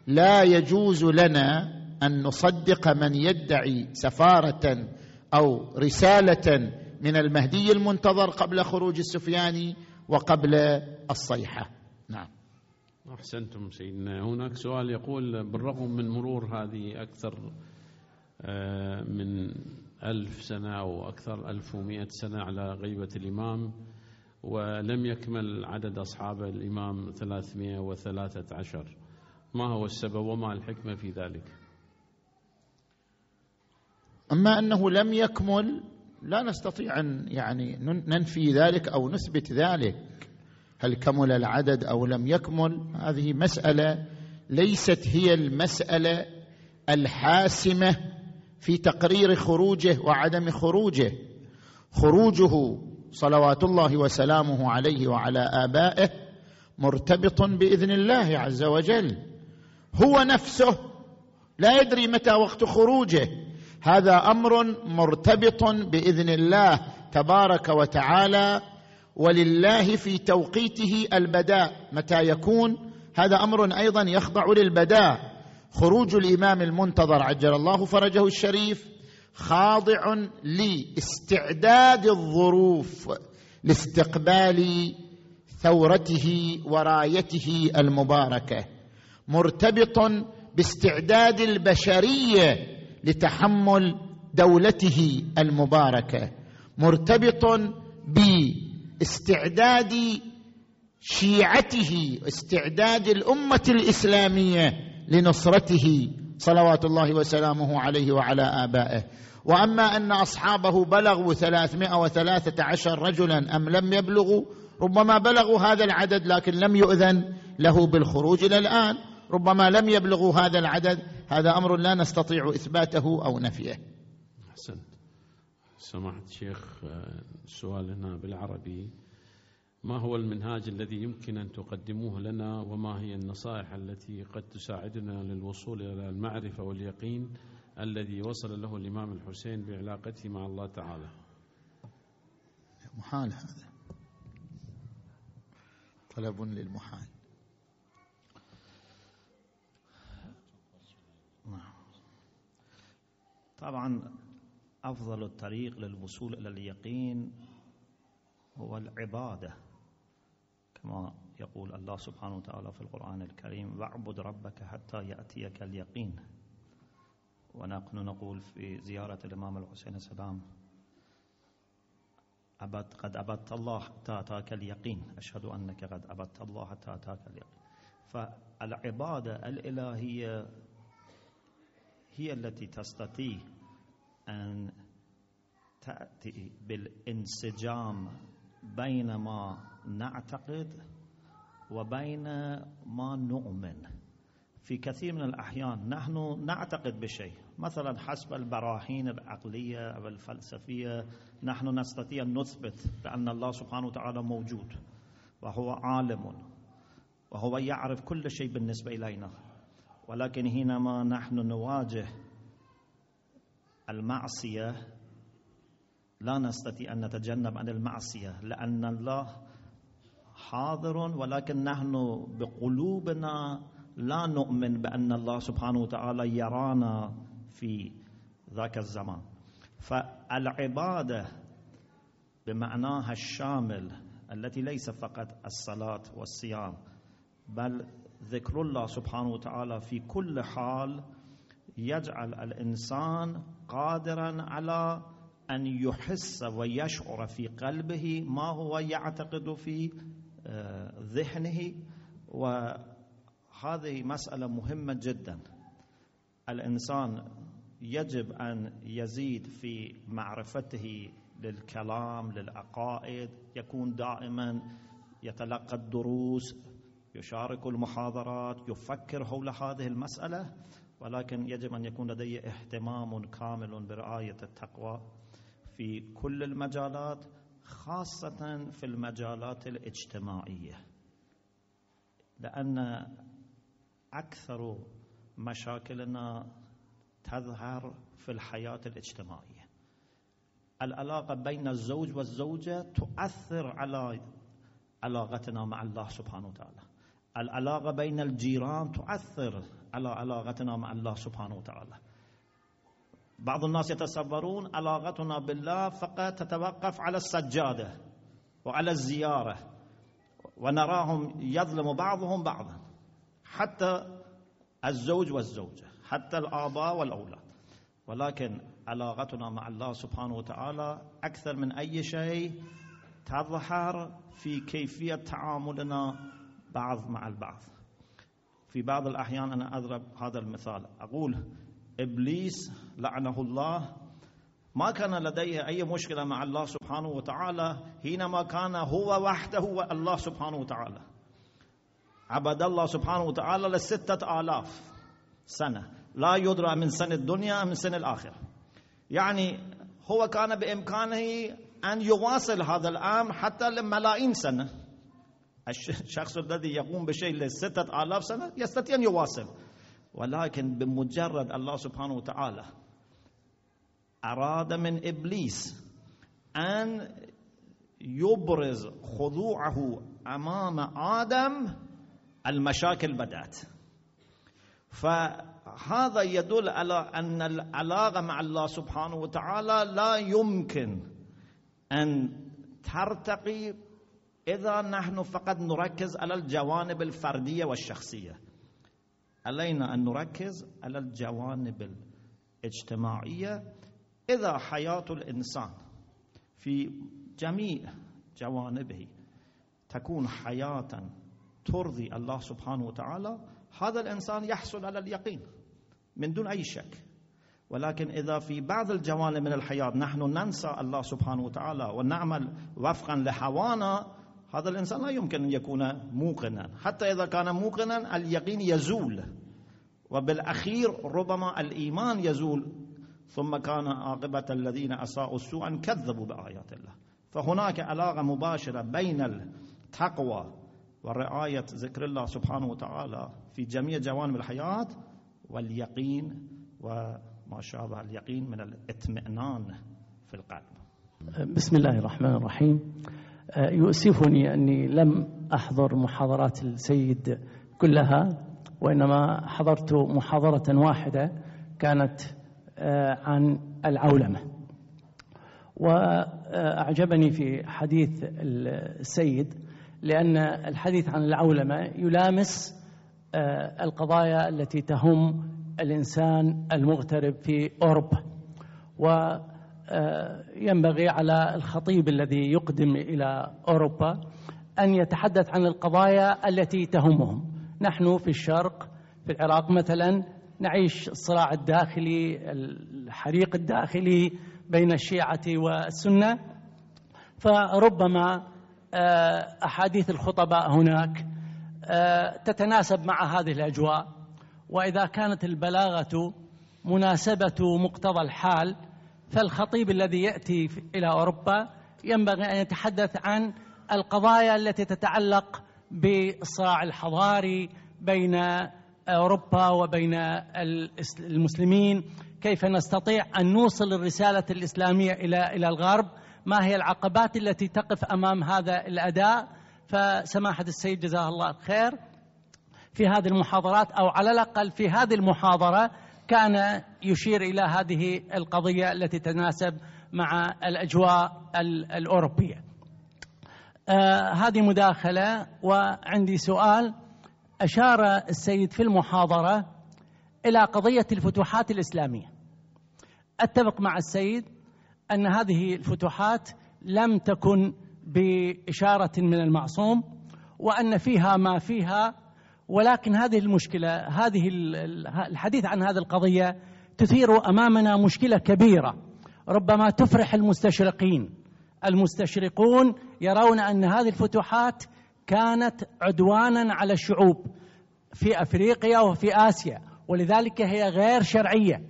لا يجوز لنا أن نصدق من يدعي سفارة أو رسالة من المهدي المنتظر قبل خروج السفياني وقبل الصيحة. نعم. أحسنتم سيدنا. هناك سؤال يقول بالرغم من مرور هذه أكثر آه، من ألف سنة أو أكثر ألف ومئة سنة على غيبة الإمام ولم يكمل عدد أصحاب الإمام ثلاثمائة وثلاثة عشر. ما هو السبب وما الحكمة في ذلك؟ أما أنه لم يكمل لا نستطيع أن يعني ننفي ذلك أو نثبت ذلك. هل كمل العدد أو لم يكمل؟ هذه مسألة ليست هي المسألة الحاسمة في تقرير خروجه وعدم خروجه. خروجه صلوات الله وسلامه عليه وعلى آبائه مرتبط بإذن الله عز وجل. هو نفسه لا يدري متى وقت خروجه. هذا أمر مرتبط بإذن الله تبارك وتعالى ولله في توقيته البداء متى يكون؟ هذا أمر أيضا يخضع للبداء. خروج الإمام المنتظر عجل الله فرجه الشريف خاضع لاستعداد الظروف لاستقبال ثورته ورايته المباركة. مرتبط باستعداد البشرية لتحمل دولته المباركة مرتبط باستعداد شيعته استعداد الأمة الإسلامية لنصرته صلوات الله وسلامه عليه وعلى آبائه. وأما أن أصحابه بلغوا ثلاثمائة وثلاثة عشر رجلا أم لم يبلغوا ربما بلغوا هذا العدد لكن لم يؤذن له بالخروج إلى الآن. ربما لم يبلغوا هذا العدد. هذا أمر لا نستطيع إثباته أو نفيه. أحسنت. سماحه الشيخ السؤال هنا بالعربي. ما هو المنهاج الذي يمكن أن تقدموه لنا؟ وما هي النصائح التي قد تساعدنا للوصول إلى المعرفة واليقين الذي وصل له الإمام الحسين بعلاقته مع الله تعالى؟ محال هذا. طلب للمحال. طبعا أفضل الطريق للوصول إلى اليقين هو العبادة كما يقول الله سبحانه وتعالى في القرآن الكريم واعبد ربك حتى يأتيك اليقين. ونحن نقول في زيارة الإمام الحسين السلام أبد قد أبدت الله حتى أتاك اليقين. أشهد أنك قد أبدت الله حتى أتاك اليقين. فالعبادة الإلهية هي التي تستطيع أن تأتي بالانسجام بين ما نعتقد وبين ما نؤمن. في كثير من الأحيان نحن نعتقد بشيء مثلا حسب البراهين العقلية أو الفلسفية نحن نستطيع أن نثبت بأن الله سبحانه وتعالى موجود وهو عالم وهو يعرف كل شيء بالنسبة إلينا. ولكن حينما نحن نواجه المعصية لا نستطيع أن نتجنب عن المعصية لأن الله حاضر ولكن نحن بقلوبنا لا نؤمن بأن الله سبحانه وتعالى يرانا في ذاك الزمان. فالعبادة بمعناها الشامل التي ليس فقط الصلاة والصيام بل ذكر الله سبحانه وتعالى في كل حال يجعل الإنسان قادرا على أن يحس ويشعر في قلبه ما هو يعتقد في آه، ذهنه. وهذه مسألة مهمة جدا. الإنسان يجب أن يزيد في معرفته للكلام للعقائد يكون دائما يتلقى الدروس يشارك المحاضرات يفكر حول هذه المسألة ولكن يجب أن يكون لديه اهتمام كامل برعاية التقوى في كل المجالات خاصة في المجالات الاجتماعية. لأن أكثر مشاكلنا تظهر في الحياة الاجتماعية. العلاقة بين الزوج والزوجة تؤثر على علاقتنا مع الله سبحانه وتعالى. العلاقة بين الجيران تؤثر على علاقتنا مع الله سبحانه وتعالى. بعض الناس يتصورون علاقتنا بالله فقط تتوقف على السجادة وعلى الزيارة ونراهم يظلم بعضهم بعضا حتى الزوج والزوجة حتى الآباء والأولاد. ولكن علاقتنا مع الله سبحانه وتعالى أكثر من أي شيء تظهر في كيفية تعاملنا بعض مع البعض. في بعض الأحيان أنا أضرب هذا المثال. أقول إبليس لعنه الله. ما كان لديه أي مشكلة مع الله سبحانه وتعالى حينما كان هو وحده والله سبحانه وتعالى. عبد الله سبحانه وتعالى لستة آلاف سنة. لا يدرى من سنة الدنيا من سنة الآخرة. يعني هو كان بإمكانه أن يواصل هذا الأمر حتى لملايين سنة. الشخص الذي يقوم بشيء لستة آلاف سنة يستطيع أن يواصل. ولكن بمجرد الله سبحانه وتعالى أراد من إبليس أن يبرز خضوعه أمام آدم المشاكل بدأت. فهذا يدل على أن العلاقة مع الله سبحانه وتعالى لا يمكن أن ترتقي إذا نحن فقط نركز على الجوانب الفردية والشخصية. علينا أن نركز على الجوانب الاجتماعية. إذا حياة الإنسان في جميع جوانبه تكون حياة ترضي الله سبحانه وتعالى هذا الإنسان يحصل على اليقين من دون أي شك. ولكن إذا في بعض الجوانب من الحياة نحن ننسى الله سبحانه وتعالى ونعمل وفقا لهوانا هذا الإنسان لا يمكن أن يكون موقنا. حتى إذا كان موقنا اليقين يزول. وبالأخير ربما الإيمان يزول. ثم كان عاقبة الذين أساءوا السوء كذبوا بآيات الله. فهناك علاقة مباشرة بين التقوى ورعاية ذكر الله سبحانه وتعالى في جميع جوانب الحياة واليقين وما شابه اليقين من الإطمئنان في القلب. بسم الله الرحمن الرحيم. يؤسفني أني لم أحضر محاضرات السيد كلها وإنما حضرت محاضرة واحدة كانت عن العولمة. وأعجبني في حديث السيد لأن الحديث عن العولمة يلامس القضايا التي تهم الإنسان المغترب في أوروبا. وينبغي على الخطيب الذي يقدم إلى أوروبا أن يتحدث عن القضايا التي تهمهم. نحن في الشرق في العراق مثلا نعيش الصراع الداخلي الحريق الداخلي بين الشيعة والسنة. فربما أحاديث الخطباء هناك تتناسب مع هذه الأجواء. وإذا كانت البلاغة مناسبة مقتضى الحال فالخطيب الذي يأتي إلى أوروبا ينبغي أن يتحدث عن القضايا التي تتعلق بالصراع الحضاري بين أوروبا وبين المسلمين. كيف نستطيع أن نوصل الرسالة الإسلامية إلى إلى الغرب؟ ما هي العقبات التي تقف أمام هذا الأداء؟ فسماحة السيد جزاه الله خير. في هذه المحاضرات أو على الأقل في هذه المحاضرة كان يشير إلى هذه القضية التي تناسب مع الأجواء الأوروبية. آه هذه مداخلة وعندي سؤال. أشار السيد في المحاضرة إلى قضية الفتوحات الإسلامية. أتفق مع السيد أن هذه الفتوحات لم تكن بإشارة من المعصوم وأن فيها ما فيها ولكن هذه المشكلة هذه الحديث عن هذه القضية تثير أمامنا مشكلة كبيرة. ربما تفرح المستشرقين. المستشرقون يرون أن هذه الفتوحات كانت عدوانا على الشعوب في أفريقيا وفي آسيا ولذلك هي غير شرعية.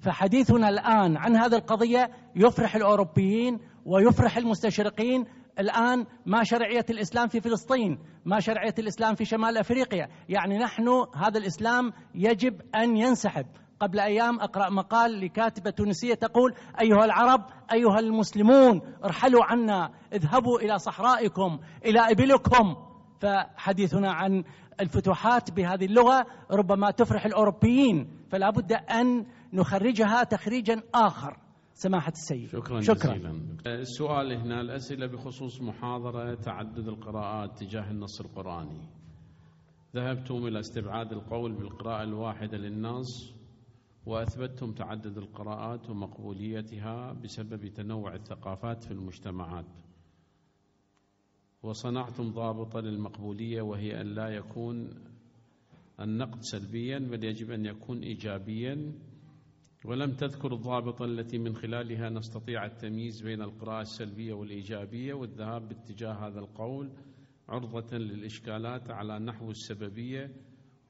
فحديثنا الآن عن هذه القضية يفرح الأوروبيين ويفرح المستشرقين الآن ما شرعية الإسلام في فلسطين ما شرعية الإسلام في شمال أفريقيا. يعني نحن هذا الإسلام يجب أن ينسحب. قبل أيام أقرأ مقال لكاتبة تونسية تقول أيها العرب أيها المسلمون ارحلوا عنا اذهبوا إلى صحرائكم إلى إبلكم. فحديثنا عن الفتوحات بهذه اللغة ربما تفرح الأوروبيين فلا بد أن نخرجها تخريجا آخر. سماحة السيد. شكرا, شكرا. جزيلا. السؤال هنا الأسئلة بخصوص محاضرة تعدد القراءات تجاه النص القرآني. ذهبتم إلى استبعاد القول بالقراءة الواحدة للنص وأثبتتم تعدد القراءات ومقبوليتها بسبب تنوع الثقافات في المجتمعات. وصنعتم ضابطا للمقبولية وهي أن لا يكون النقد سلبيا بل يجب أن يكون ايجابيا. ولم تذكر الضابطة التي من خلالها نستطيع التمييز بين القراءة السلبية والإيجابية والذهاب باتجاه هذا القول عرضة للإشكالات على نحو السببية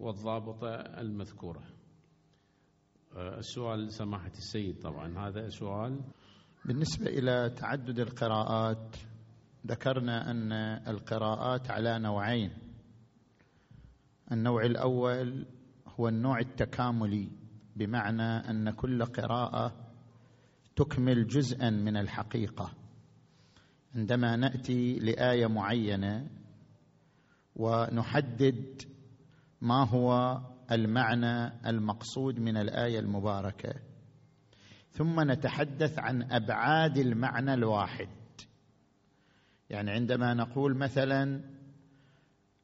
والضابطة المذكورة. السؤال سماحة السيد طبعا. هذا سؤال بالنسبة إلى تعدد القراءات ذكرنا أن القراءات على نوعين. النوع الأول هو النوع التكاملي بمعنى أن كل قراءة تكمل جزءا من الحقيقة. عندما نأتي لآية معينة ونحدد ما هو المعنى المقصود من الآية المباركة. ثم نتحدث عن أبعاد المعنى الواحد. يعني عندما نقول مثلا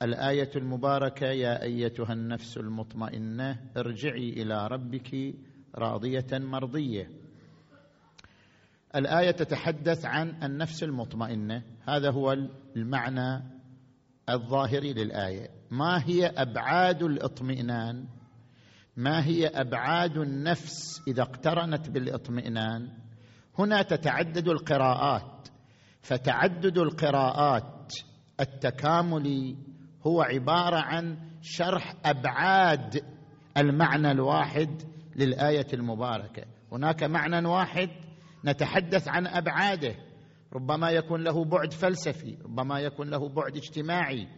الآية المباركة يا أيتها النفس المطمئنة ارجعي إلى ربك راضية مرضية. الآية تتحدث عن النفس المطمئنة. هذا هو المعنى الظاهري للآية. ما هي أبعاد الاطمئنان؟ ما هي أبعاد النفس إذا اقترنت بالاطمئنان؟ هنا تتعدد القراءات. فتعدد القراءات التكاملي هو عبارة عن شرح أبعاد المعنى الواحد للآية المباركة. هناك معنى واحد نتحدث عن أبعاده. ربما يكون له بعد فلسفي ربما يكون له بعد اجتماعي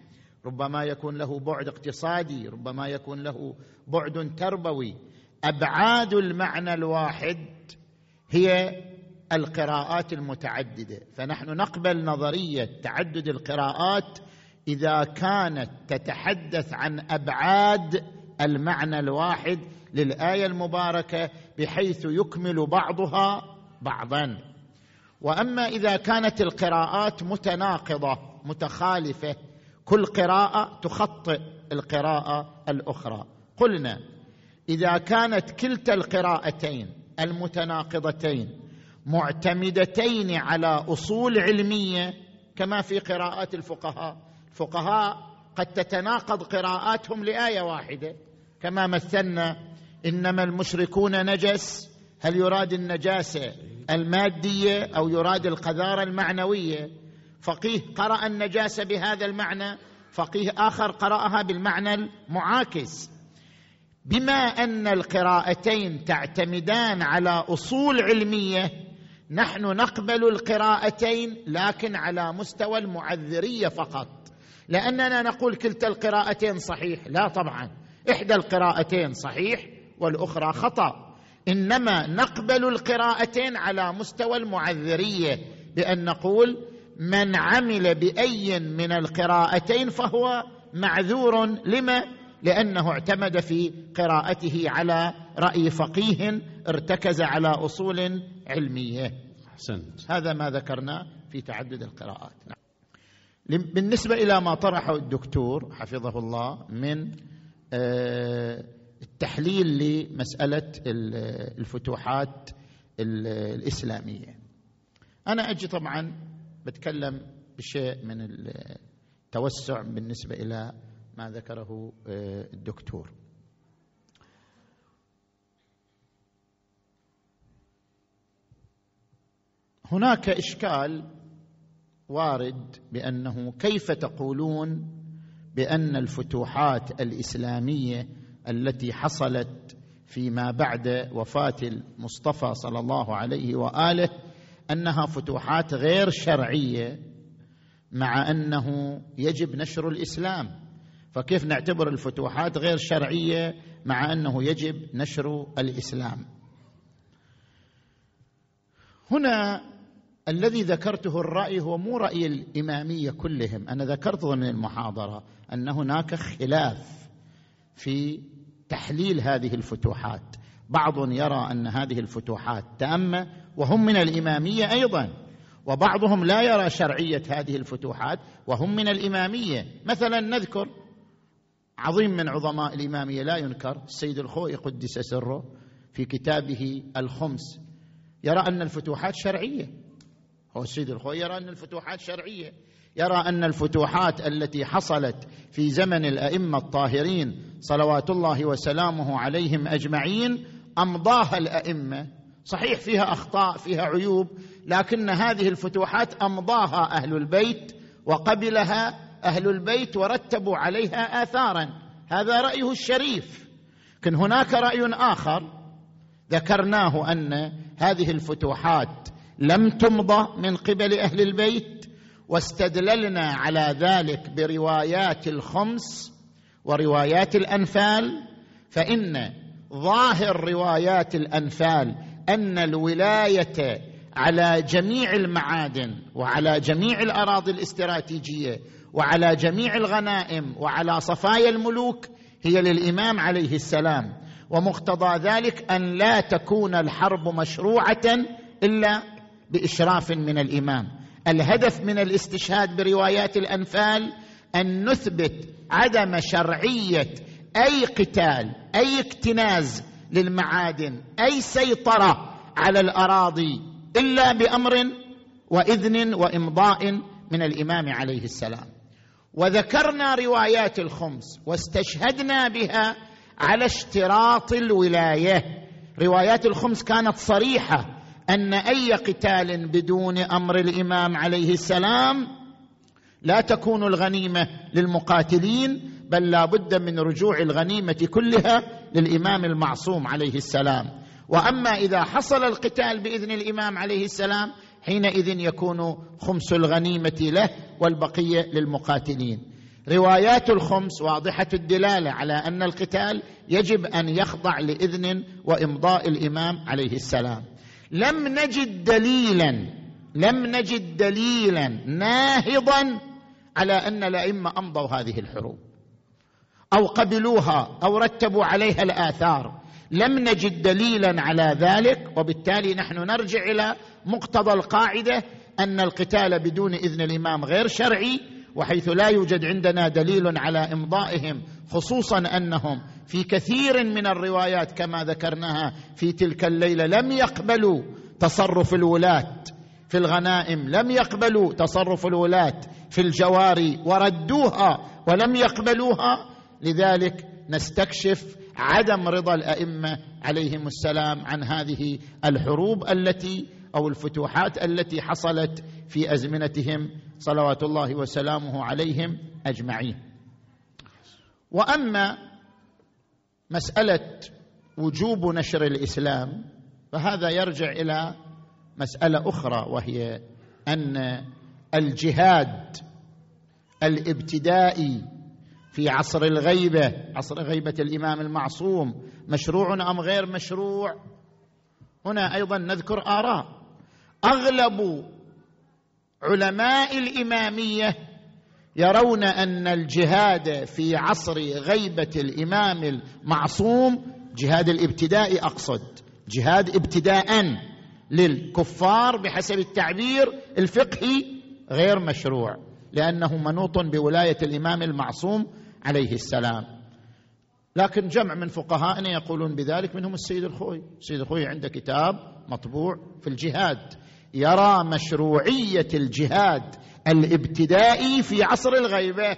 ربما يكون له بعد اقتصادي ربما يكون له بعد تربوي. أبعاد المعنى الواحد هي القراءات المتعددة. فنحن نقبل نظرية تعدد القراءات إذا كانت تتحدث عن أبعاد المعنى الواحد للآية المباركة بحيث يكمل بعضها بعضا. وأما إذا كانت القراءات متناقضة متخالفة كل قراءة تخطئ القراءة الأخرى. قلنا إذا كانت كلتا القراءتين المتناقضتين معتمدتين على أصول علمية كما في قراءات الفقهاء. الفقهاء قد تتناقض قراءاتهم لآية واحدة كما مثلنا إنما المشركون نجس هل يراد النجاسة؟ المادية أو يراد القذارة المعنوية. فقيه قرأ النجاسة بهذا المعنى فقيه آخر قرأها بالمعنى المعاكس. بما أن القراءتين تعتمدان على أصول علمية نحن نقبل القراءتين لكن على مستوى المعذرية فقط. لأننا نقول كلتا القراءتين صحيح. لا طبعا. إحدى القراءتين صحيح والأخرى خطأ. إنما نقبل القراءتين على مستوى المعذرية بأن نقول من عمل بأي من القراءتين فهو معذور. لما؟ لأنه اعتمد في قراءته على رأي فقيه ارتكز على أصول علمية. أحسنت. هذا ما ذكرنا في تعدد القراءات. نعم. بالنسبة إلى ما طرحه الدكتور حفظه الله من آه، التحليل لمسألة الفتوحات الإسلامية. أنا أجي طبعا بتكلم بشيء من التوسع بالنسبة إلى ما ذكره آه، الدكتور. هناك إشكال وارد بأنه كيف تقولون بأن الفتوحات الإسلامية التي حصلت فيما بعد وفاة المصطفى صلى الله عليه وآله أنها فتوحات غير شرعية مع أنه يجب نشر الإسلام. فكيف نعتبر الفتوحات غير شرعية مع أنه يجب نشر الإسلام؟ هنا الذي ذكرته الرأي هو مو رأي الإمامية كلهم. أنا ذكرت ضمن المحاضرة أن هناك خلاف في تحليل هذه الفتوحات. بعض يرى أن هذه الفتوحات تامة وهم من الإمامية أيضا وبعضهم لا يرى شرعية هذه الفتوحات وهم من الإمامية. مثلا نذكر عظيم من عظماء الإمامية لا ينكر السيد الخوئي قدس سره في كتابه الخمس. يرى أن الفتوحات شرعية. هو السيد الخوئي يرى أن الفتوحات شرعية. يرى أن الفتوحات التي حصلت في زمن الأئمة الطاهرين صلوات الله وسلامه عليهم أجمعين أمضاها الأئمة. صحيح فيها أخطاء فيها عيوب لكن هذه الفتوحات أمضاها أهل البيت وقبلها أهل البيت ورتبوا عليها اثارا. هذا رأيه الشريف. لكن هناك رأي آخر ذكرناه أن هذه الفتوحات لم تمضى من قبل أهل البيت واستدللنا على ذلك بروايات الخمس وروايات الأنفال فإن ظاهر روايات الأنفال أن الولاية على جميع المعادن وعلى جميع الأراضي الاستراتيجية وعلى جميع الغنائم وعلى صفايا الملوك هي للإمام عليه السلام. ومقتضى ذلك أن لا تكون الحرب مشروعة إلا بإشراف من الإمام. الهدف من الاستشهاد بروايات الأنفال أن نثبت عدم شرعية أي قتال أي اكتناز للمعادن أي سيطرة على الأراضي إلا بأمر وإذن وإمضاء من الإمام عليه السلام. وذكرنا روايات الخمس واستشهدنا بها على اشتراط الولاية. روايات الخمس كانت صريحة أن أي قتال بدون أمر الإمام عليه السلام لا تكون الغنيمة للمقاتلين بل لا بد من رجوع الغنيمة كلها للإمام المعصوم عليه السلام. وأما إذا حصل القتال بإذن الإمام عليه السلام حينئذ يكون خمس الغنيمة له والبقية للمقاتلين. روايات الخمس واضحة الدلالة على أن القتال يجب أن يخضع لإذن وإمضاء الإمام عليه السلام. لم نجد دليلا لم نجد دليلا ناهضا على أن الأئمة أمضوا هذه الحروب أو قبلوها أو رتبوا عليها الآثار. لم نجد دليلا على ذلك وبالتالي نحن نرجع إلى مقتضى القاعدة أن القتال بدون إذن الإمام غير شرعي وحيث لا يوجد عندنا دليل على إمضائهم خصوصا أنهم في كثير من الروايات كما ذكرناها في تلك الليلة لم يقبلوا تصرف الولاة في الغنائم لم يقبلوا تصرف الولاة في الجواري وردوها ولم يقبلوها. لذلك نستكشف عدم رضا الأئمة عليهم السلام عن هذه الحروب التي أو الفتوحات التي حصلت في أزمنتهم. صلوات الله وسلامه عليهم أجمعين. وأما مسألة وجوب نشر الإسلام فهذا يرجع إلى مسألة أخرى وهي أن الجهاد الابتدائي في عصر الغيبة عصر غيبة الإمام المعصوم مشروع أم غير مشروع؟ هنا أيضا نذكر آراء. أغلب علماء الإمامية يرون أن الجهاد في عصر غيبة الإمام المعصوم جهاد الابتداء أقصد جهاد ابتداء للكفار بحسب التعبير الفقهي غير مشروع لأنه منوط بولاية الإمام المعصوم عليه السلام. لكن جمع من فقهائنا يقولون بذلك منهم السيد الخوي. السيد الخوي عنده كتاب مطبوع في الجهاد يرى مشروعية الجهاد الابتدائي في عصر الغيبه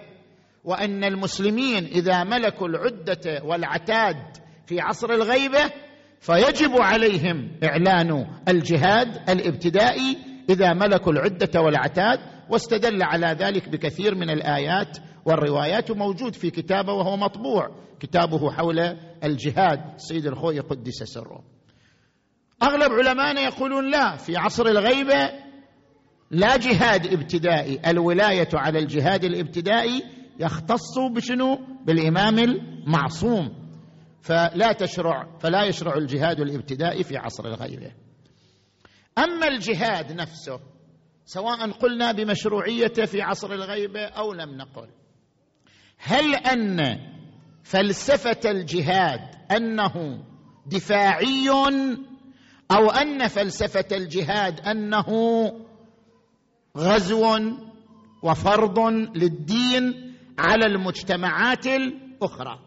وأن المسلمين إذا ملكوا العدة والعتاد في عصر الغيبه فيجب عليهم إعلان الجهاد الابتدائي إذا ملكوا العدة والعتاد واستدل على ذلك بكثير من الآيات والروايات موجود في كتابه وهو مطبوع كتابه حول الجهاد. السيد الخوي قدس سره. أغلب علمائنا يقولون لا في عصر الغيبه لا جهاد ابتدائي الولاية على الجهاد الابتدائي يختص بشنو؟ بالإمام المعصوم. فلا تشرع فلا يشرع الجهاد الابتدائي في عصر الغيبة. أما الجهاد نفسه سواء قلنا بمشروعيته في عصر الغيبة أو لم نقل هل أن فلسفة الجهاد أنه دفاعي أو أن فلسفة الجهاد أنه غزو وفرض للدين على المجتمعات الأخرى.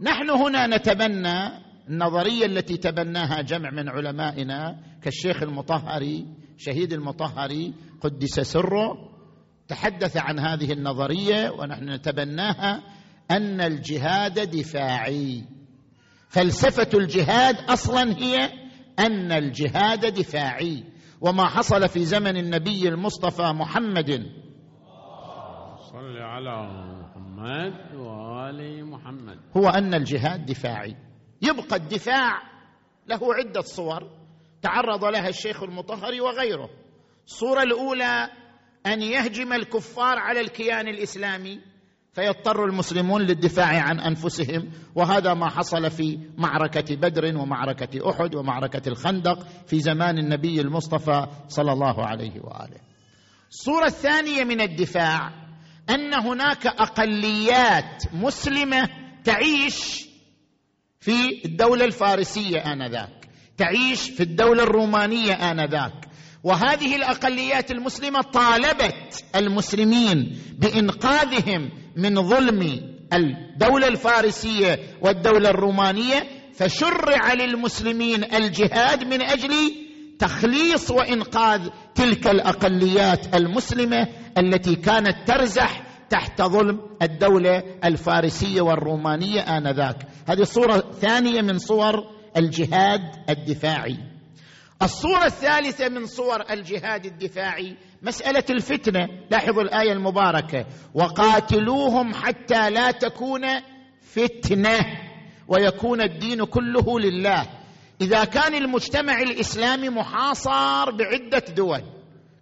نحن هنا نتبنى النظرية التي تبناها جمع من علمائنا كالشيخ المطهري شهيد المطهري قدس سره تحدث عن هذه النظرية ونحن نتبناها أن الجهاد دفاعي. فلسفة الجهاد أصلا هي أن الجهاد دفاعي. وما حصل في زمن النبي المصطفى محمد. صل على محمد وآل محمد. هو أن الجهاد دفاعي. يبقى الدفاع له عدة صور تعرض لها الشيخ المطهري وغيره. الصورة الأولى أن يهجم الكفار على الكيان الإسلامي. فيضطر المسلمون للدفاع عن أنفسهم وهذا ما حصل في معركة بدر ومعركة أحد ومعركة الخندق في زمان النبي المصطفى صلى الله عليه وآله. الصورة الثانية من الدفاع أن هناك أقليات مسلمة تعيش في الدولة الفارسية آنذاك، تعيش في الدولة الرومانية آنذاك، وهذه الأقليات المسلمة طالبت المسلمين بإنقاذهم من ظلم الدولة الفارسية والدولة الرومانية فشرع للمسلمين الجهاد من أجل تخليص وإنقاذ تلك الأقليات المسلمة التي كانت ترزح تحت ظلم الدولة الفارسية والرومانية آنذاك. هذه صورة ثانية من صور الجهاد الدفاعي. الصورة الثالثة من صور الجهاد الدفاعي مسألة الفتنة. لاحظوا الآية المباركة. وقاتلوهم حتى لا تكون فتنة ويكون الدين كله لله. إذا كان المجتمع الإسلامي محاصر بعدة دول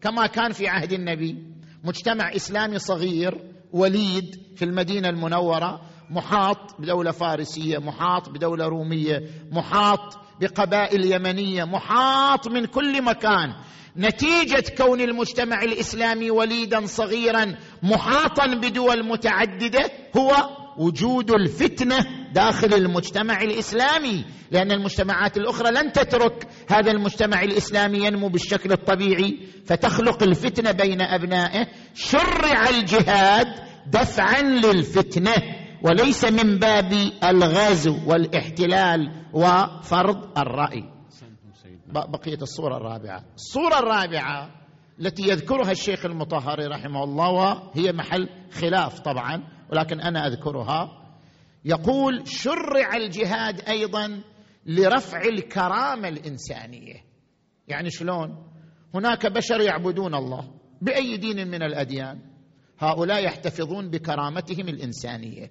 كما كان في عهد النبي. مجتمع إسلامي صغير وليد في المدينة المنورة محاط بدولة فارسية محاط بدولة رومية محاط بقبائل يمنية محاط من كل مكان. نتيجة كون المجتمع الإسلامي وليدا صغيرا محاطا بدول متعددة هو وجود الفتنة داخل المجتمع الإسلامي. لأن المجتمعات الأخرى لن تترك هذا المجتمع الإسلامي ينمو بالشكل الطبيعي فتخلق الفتنة بين أبنائه. شرع الجهاد دفعا للفتنة. وليس من باب الغزو والاحتلال وفرض الرأي. بقية الصورة الرابعة. الصورة الرابعة التي يذكرها الشيخ المطهري رحمه الله وهي محل خلاف طبعا ولكن أنا أذكرها. يقول شرع الجهاد أيضا لرفع الكرامة الإنسانية. يعني شلون؟ هناك بشر يعبدون الله بأي دين من الأديان. هؤلاء يحتفظون بكرامتهم الإنسانية.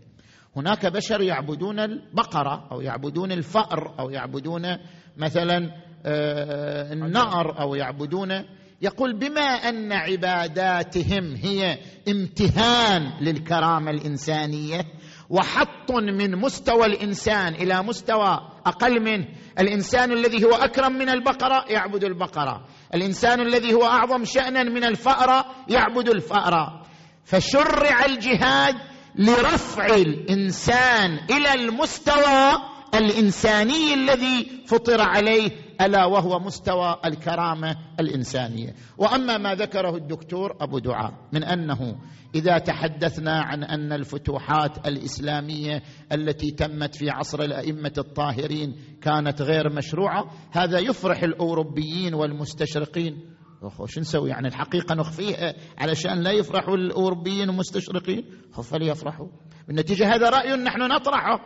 هناك بشر يعبدون البقرة أو يعبدون الفأر أو يعبدون مثلا آه، النار أو يعبدون. يقول بما أن عباداتهم هي امتهان للكرامة الإنسانية وحط من مستوى الإنسان إلى مستوى أقل منه الإنسان الذي هو أكرم من البقرة يعبد البقرة. الإنسان الذي هو أعظم شانا من الفأرة يعبد الفأرة. فشرع الجهاد لرفع الإنسان إلى المستوى الإنساني الذي فطر عليه ألا وهو مستوى الكرامة الإنسانية. وأما ما ذكره الدكتور أبو دعاء من أنه إذا تحدثنا عن أن الفتوحات الإسلامية التي تمت في عصر الأئمة الطاهرين كانت غير مشروعة هذا يفرح الأوروبيين والمستشرقين. شو نسوي؟ يعني الحقيقة نخفيها علشان لا يفرحوا الأوروبيين المستشرقين. فليفرحوا. بالنتيجه هذا رأي نحن نطرحه.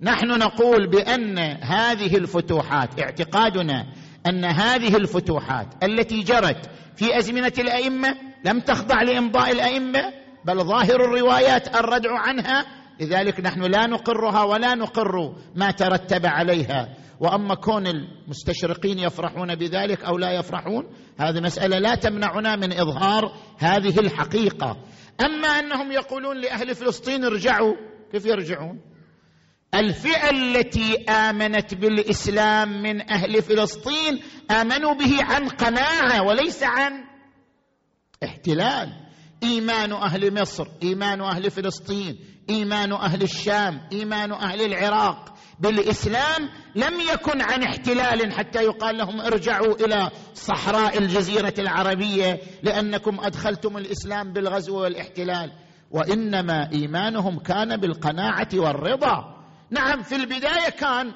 نحن نقول بأن هذه الفتوحات اعتقادنا أن هذه الفتوحات التي جرت في أزمنة الأئمة لم تخضع لإمضاء الأئمة بل ظاهر الروايات الردع عنها. لذلك نحن لا نقرها ولا نقر ما ترتب عليها. وأما كون المستشرقين يفرحون بذلك أو لا يفرحون هذه مسألة لا تمنعنا من إظهار هذه الحقيقة. أما أنهم يقولون لأهل فلسطين ارجعوا كيف يرجعون؟ الفئه التي آمنت بالإسلام من أهل فلسطين آمنوا به عن قناعة وليس عن احتلال. إيمان أهل مصر إيمان أهل فلسطين إيمان أهل الشام إيمان أهل العراق بالإسلام لم يكن عن احتلال حتى يقال لهم ارجعوا إلى صحراء الجزيرة العربية لأنكم أدخلتم الإسلام بالغزو والاحتلال. وإنما إيمانهم كان بالقناعة والرضا. نعم في البداية كان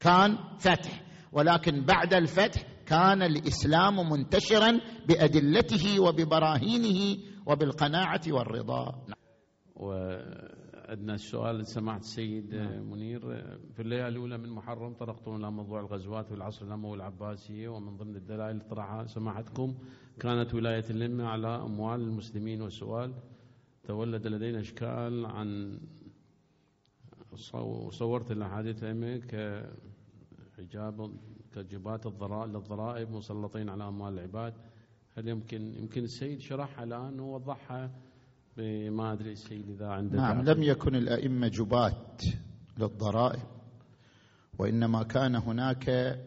كان فتح. ولكن بعد الفتح كان الإسلام منتشرا بأدلته وببراهينه وبالقناعة والرضا. و عندنا السؤال سماحة السيد نعم. منير في الليالي الأولى من محرم طرقتم إلى موضوع الغزوات في العصر الأموي العباسي ومن ضمن الدلائل اللي طرحها سماحتكم. كانت ولاية النمة على أموال المسلمين والسؤال تولد لدينا إشكال عن صورت الأحاديث الأئمة كحجاب كجبات الضرائب للضرائب مسلطين على أموال العباد. هل يمكن يمكن السيد شرحها الآن ووضحها ما أدري السيد إذا عنده نعم لم يكن الأئمة جبات للضرائب وإنما كان هناك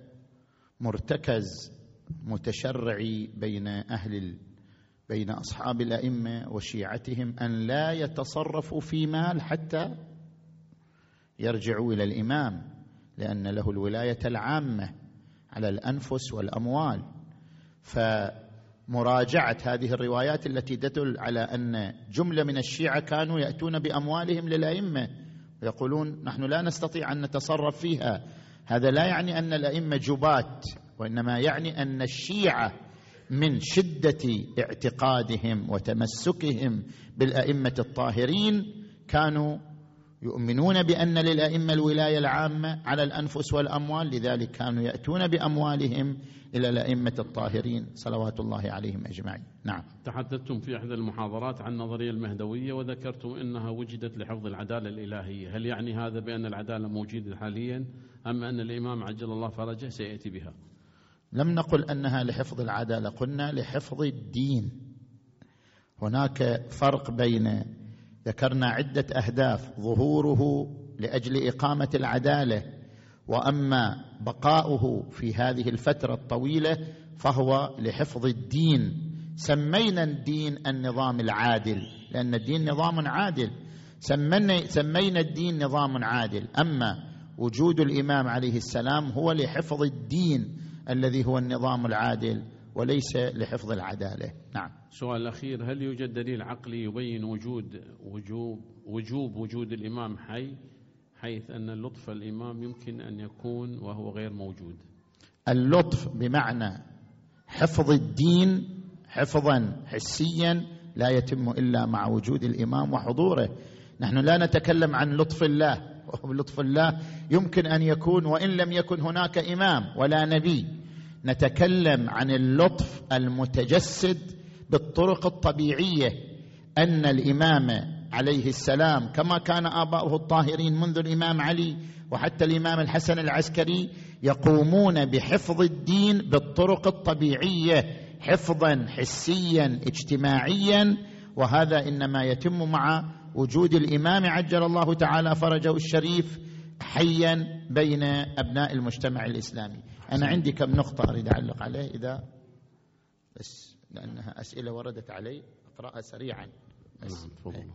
مرتكز متشرعي بين أهل بين أصحاب الأئمة وشيعتهم أن لا يتصرفوا في مال حتى يرجعوا إلى الإمام لأن له الولاية العامة على الأنفس والأموال. ف مراجعة هذه الروايات التي تدل على أن جملة من الشيعة كانوا يأتون بأموالهم للأئمة. ويقولون نحن لا نستطيع أن نتصرف فيها. هذا لا يعني أن الأئمة جبات وإنما يعني أن الشيعة من شدة اعتقادهم وتمسكهم بالأئمة الطاهرين كانوا يؤمنون بأن للأئمة الولاية العامة على الأنفس والأموال لذلك كانوا يأتون بأموالهم إلى الأئمة الطاهرين صلوات الله عليهم أجمعين. نعم. تحدثتم في إحدى المحاضرات عن النظريه المهدوية وذكرتم إنها وجدت لحفظ العدالة الإلهية، هل يعني هذا بأن العدالة موجودة حاليا أم أن الإمام عجل الله فرجه سيأتي بها؟ لم نقل أنها لحفظ العدالة، قلنا لحفظ الدين. هناك فرق بين ذكرنا عدة أهداف ظهوره لأجل إقامة العدالة وأما بقاؤه في هذه الفترة الطويلة فهو لحفظ الدين. سمينا الدين النظام العادل لأن الدين نظام عادل. سمينا الدين نظام عادل. أما وجود الإمام عليه السلام هو لحفظ الدين الذي هو النظام العادل. وليس لحفظ العدالة. نعم. سؤال الاخير هل يوجد دليل عقلي يبين وجود وجوب وجوب وجود الإمام حي حيث أن لطف الإمام يمكن أن يكون وهو غير موجود؟ اللطف بمعنى حفظ الدين حفظا حسيا لا يتم إلا مع وجود الإمام وحضوره. نحن لا نتكلم عن لطف الله. لطف الله يمكن أن يكون وإن لم يكن هناك إمام ولا نبي. نتكلم عن اللطف المتجسد بالطرق الطبيعية أن الإمام عليه السلام كما كان آباؤه الطاهرين منذ الإمام علي وحتى الإمام الحسن العسكري يقومون بحفظ الدين بالطرق الطبيعية حفظا حسيا اجتماعيا وهذا إنما يتم مع وجود الإمام عجل الله تعالى فرجه الشريف حيا بين أبناء المجتمع الإسلامي. أنا عندي كم نقطة أريد أعلق عليه إذا بس لأنها أسئلة وردت علي أقرأها سريعا. بس. نعم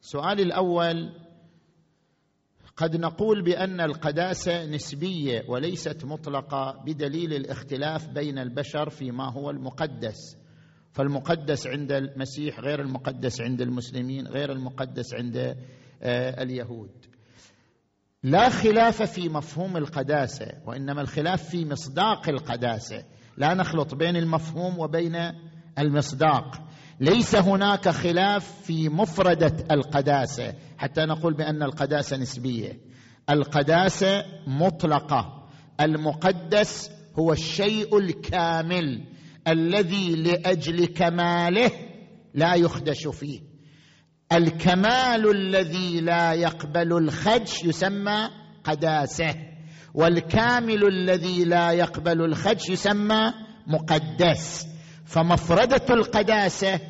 سؤالي الأول قد نقول بأن القداسة نسبية وليست مطلقة بدليل الاختلاف بين البشر فيما هو المقدس. فالمقدس عند المسيح غير المقدس عند المسلمين غير المقدس عند آه، اليهود. لا خلاف في مفهوم القداسة وإنما الخلاف في مصداق القداسة. لا نخلط بين المفهوم وبين المصداق. ليس هناك خلاف في مفردة القداسة حتى نقول بأن القداسة نسبية. القداسة مطلقة. المقدس هو الشيء الكامل الذي لأجل كماله لا يخدش فيه. الكمال الذي لا يقبل الخدش يسمى قداسه والكامل الذي لا يقبل الخدش يسمى مقدس. فمفردة القداسة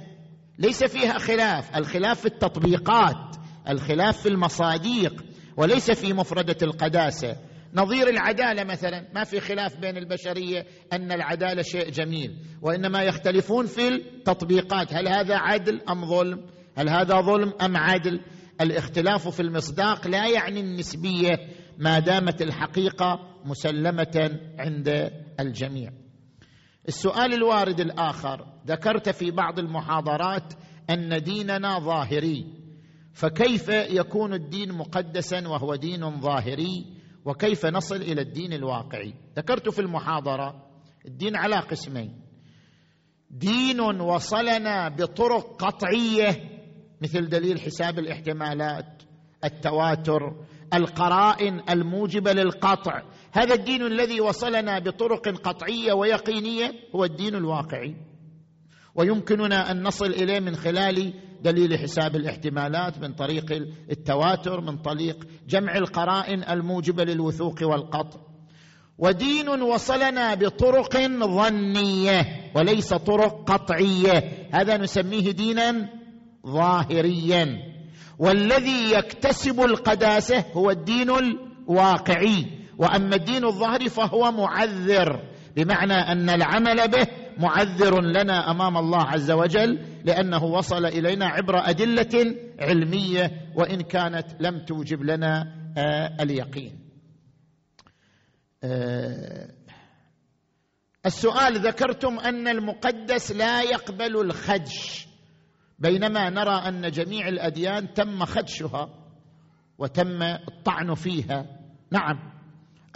ليس فيها خلاف الخلاف في التطبيقات الخلاف في المصاديق وليس في مفردة القداسة. نظير العدالة مثلا ما في خلاف بين البشرية أن العدالة شيء جميل وإنما يختلفون في التطبيقات. هل هذا عدل أم ظلم؟ هل هذا ظلم أم عدل؟ الاختلاف في المصداق لا يعني النسبية ما دامت الحقيقة مسلمة عند الجميع. السؤال الوارد الآخر ذكرت في بعض المحاضرات أن ديننا ظاهري فكيف يكون الدين مقدسا وهو دين ظاهري؟ وكيف نصل إلى الدين الواقعي؟ ذكرت في المحاضرة الدين على قسمين. دين وصلنا بطرق قطعية مثل دليل حساب الاحتمالات التواتر القرائن الموجبة للقطع. هذا الدين الذي وصلنا بطرق قطعية ويقينية هو الدين الواقعي. ويمكننا أن نصل إليه من خلال دليل حساب الاحتمالات من طريق التواتر من طريق جمع القرائن الموجبة للوثوق والقطع. ودين وصلنا بطرق ظنية وليس طرق قطعية. هذا نسميه دينا ظاهريا. والذي يكتسب القداسة هو الدين الواقعي. وأما الدين الظاهري فهو معذر بمعنى أن العمل به معذر لنا أمام الله عز وجل لأنه وصل إلينا عبر أدلة علمية وإن كانت لم توجب لنا آه، اليقين. آه، السؤال ذكرتم أن المقدس لا يقبل الخدش. بينما نرى أن جميع الأديان تم خدشها وتم الطعن فيها. نعم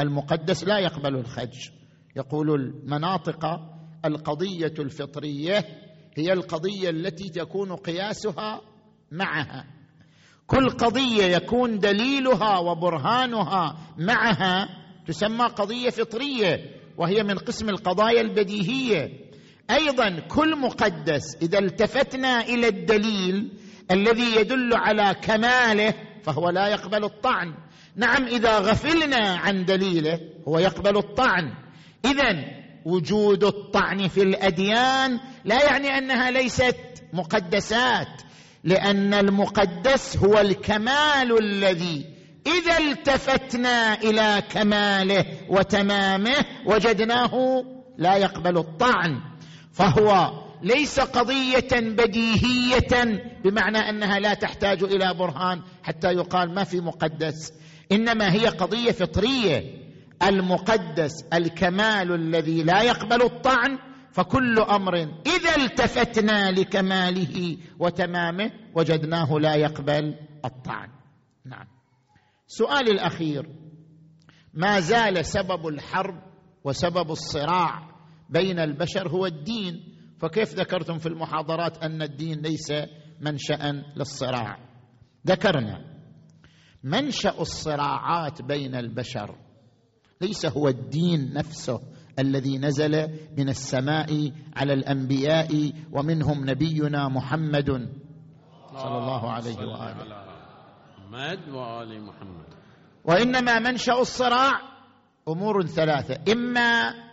المقدس لا يقبل الخدش. يقول المناطق القضية الفطرية هي القضية التي تكون قياسها معها. كل قضية يكون دليلها وبرهانها معها تسمى قضية فطرية وهي من قسم القضايا البديهية. أيضا كل مقدس إذا التفتنا إلى الدليل الذي يدل على كماله فهو لا يقبل الطعن. نعم إذا غفلنا عن دليله هو يقبل الطعن. اذا وجود الطعن في الأديان لا يعني أنها ليست مقدسات لأن المقدس هو الكمال الذي إذا التفتنا إلى كماله وتمامه وجدناه لا يقبل الطعن. فهو ليس قضية بديهية بمعنى أنها لا تحتاج إلى برهان حتى يقال ما في مقدس إنما هي قضية فطرية. المقدس الكمال الذي لا يقبل الطعن فكل أمر إذا التفتنا لكماله وتمامه وجدناه لا يقبل الطعن. نعم. سؤالي الأخير ما زال سبب الحرب وسبب الصراع بين البشر هو الدين. فكيف ذكرتم في المحاضرات أن الدين ليس منشا للصراع؟ ذكرنا منشأ الصراعات بين البشر ليس هو الدين نفسه الذي نزل من السماء على الأنبياء ومنهم نبينا محمد صلى الله عليه وآله. محمد وآل محمد. وإنما منشأ الصراع أمور ثلاثة. إما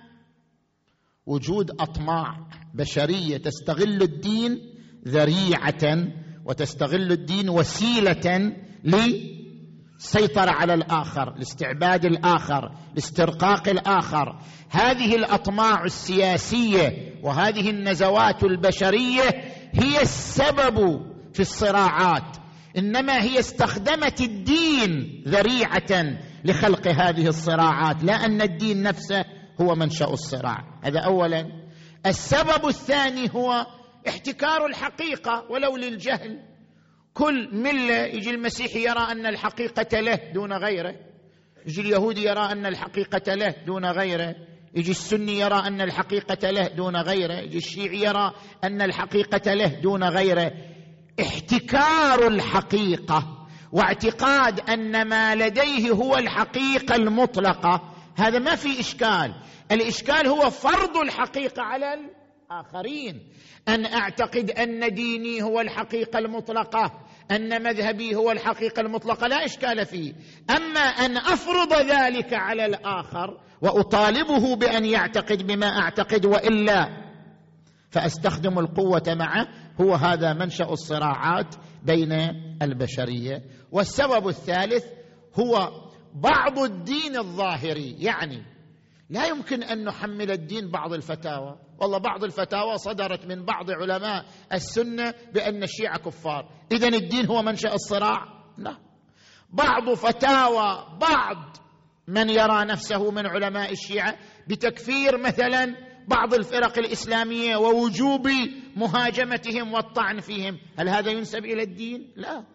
وجود أطماع بشرية تستغل الدين ذريعة وتستغل الدين وسيلة للسيطرة على الآخر لاستعباد الآخر لاسترقاق الآخر. هذه الأطماع السياسية وهذه النزوات البشرية هي السبب في الصراعات. إنما هي استخدمت الدين ذريعة لخلق هذه الصراعات لا أن الدين نفسه هو منشأ الصراع. هذا اولا. السبب الثاني هو احتكار الحقيقة ولو للجهل. كل ملة يجي المسيحي يرى أن الحقيقة له دون غيره. يجي اليهودي يرى أن الحقيقة له دون غيره. يجي السني يرى أن الحقيقة له دون غيره. يجي الشيعي يرى أن الحقيقة له دون غيره. احتكار الحقيقة واعتقاد أن ما لديه هو الحقيقة المطلقة هذا ما في إشكال. الإشكال هو فرض الحقيقة على الآخرين. أن أعتقد أن ديني هو الحقيقة المطلقة أن مذهبي هو الحقيقة المطلقة لا إشكال فيه. أما أن أفرض ذلك على الآخر وأطالبه بأن يعتقد بما أعتقد وإلا فأستخدم القوة معه. هو هذا منشأ الصراعات بين البشرية. والسبب الثالث هو بعض الدين الظاهري. يعني لا يمكن أن نحمل الدين بعض الفتاوى. والله بعض الفتاوى صدرت من بعض علماء السنة بأن الشيعة كفار. اذا الدين هو منشأ الصراع؟ لا. بعض فتاوى بعض من يرى نفسه من علماء الشيعة بتكفير مثلا بعض الفرق الإسلامية ووجوب مهاجمتهم والطعن فيهم. هل هذا ينسب إلى الدين؟ لا.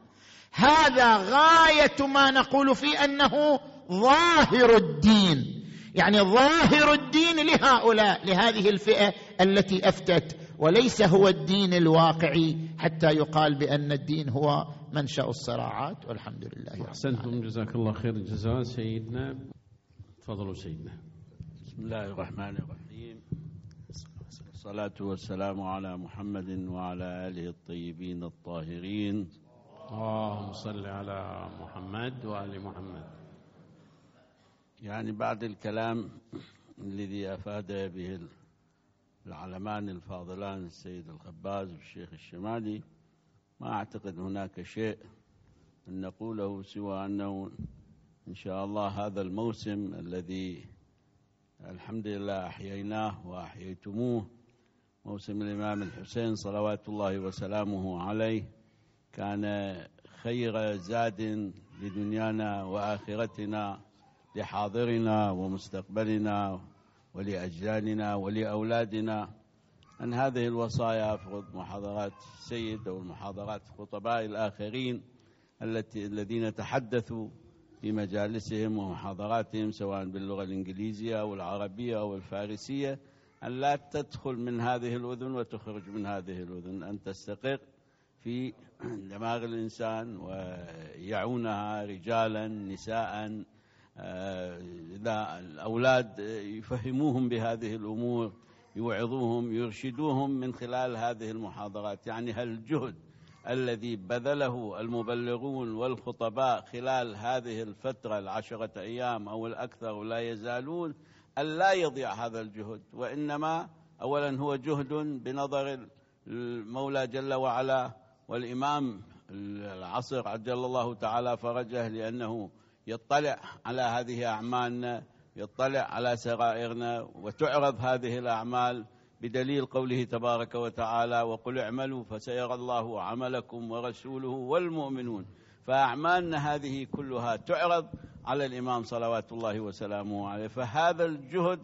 هذا غاية ما نقول فيه أنه ظاهر الدين. يعني ظاهر الدين لهؤلاء لهذه الفئة التي أفتت. وليس هو الدين الواقعي حتى يقال بأن الدين هو منشأ الصراعات. والحمد لله أحسنتم. جزاك الله خير الجزاء. سيدنا تفضلوا سيدنا. بسم الله الرحمن الرحيم. والصلاة والسلام على محمد وعلى آله الطيبين الطاهرين. اللهم صل على محمد وآل محمد. يعني بعد الكلام الذي أفاد به العلمان الفاضلان السيد الخباز والشيخ الشمالي ما أعتقد هناك شيء أن نقوله سوى أنه إن شاء الله هذا الموسم الذي الحمد لله أحييناه وأحييتموه موسم الإمام الحسين صلوات الله وسلامه عليه كان خير زاد لدنيانا وآخرتنا لحاضرنا ومستقبلنا ولأجيالنا ولأولادنا. أن هذه الوصايا في محاضرات السيد أو المحاضرات خطباء الآخرين التي الذين تحدثوا في مجالسهم ومحاضراتهم سواء باللغة الإنجليزية أو العربية أو الفارسية أن لا تدخل من هذه الأذن وتخرج من هذه الأذن أن تستقر في دماغ الإنسان ويعونها رجالا نساء إذا الأولاد يفهموهم بهذه الأمور يوعظوهم يرشدوهم من خلال هذه المحاضرات. يعني هالجهد الذي بذله المبلغون والخطباء خلال هذه الفترة العشرة أيام أو الأكثر ولا يزالون أن لا يضيع هذا الجهد. وإنما أولا هو جهد بنظر المولى جل وعلا والإمام العصر عجل الله تعالى فرجه لأنه يطلع على هذه أعمالنا يطلع على سرائرنا وتعرض هذه الأعمال بدليل قوله تبارك وتعالى وقل اعملوا فسيرى الله عملكم ورسوله والمؤمنون فأعمالنا هذه كلها تعرض على الإمام صلوات الله وسلامه عليه. فهذا الجهد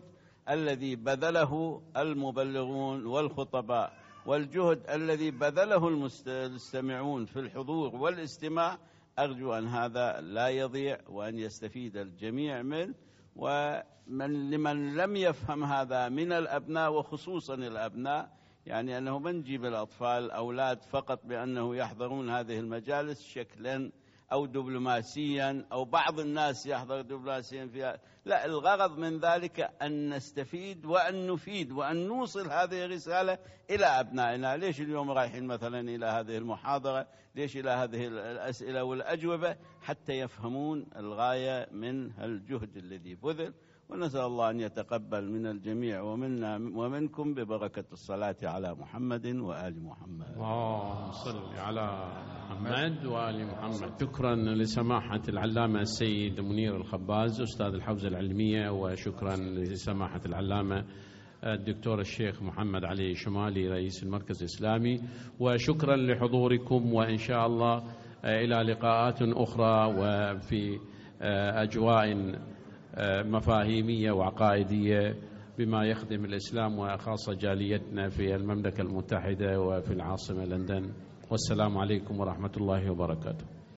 الذي بذله المبلغون والخطباء والجهد الذي بذله المستمعون في الحضور والاستماع أرجو أن هذا لا يضيع وأن يستفيد الجميع منه. ومن لمن لم يفهم هذا من الأبناء وخصوصا الأبناء يعني أنه ما نجيب الأطفال أولاد فقط بأنه يحضرون هذه المجالس شكلا أو دبلوماسيا أو بعض الناس يحضر دبلوماسيا فيها. لا الغرض من ذلك أن نستفيد وأن نفيد وأن نوصل هذه الرسالة إلى أبنائنا. ليش اليوم رايحين مثلا إلى هذه المحاضرة؟ ليش إلى هذه الأسئلة والأجوبة؟ حتى يفهمون الغاية من الجهد الذي بذل. ونسأل الله أن يتقبل من الجميع ومنا ومنكم ببركة الصلاة على محمد وآل محمد. اللهم صل على محمد وآل محمد. شكرا لسماحة العلامة السيد منير الخباز أستاذ الحوزة العلمية وشكرا لسماحة العلامة الدكتور الشيخ محمد علي شمالي رئيس المركز الإسلامي. وشكرا لحضوركم وإن شاء الله إلى لقاءات أخرى وفي أجواء مفاهيمية وعقائدية بما يخدم الإسلام وخاصة جاليتنا في المملكة المتحدة وفي العاصمة لندن. والسلام عليكم ورحمة الله وبركاته.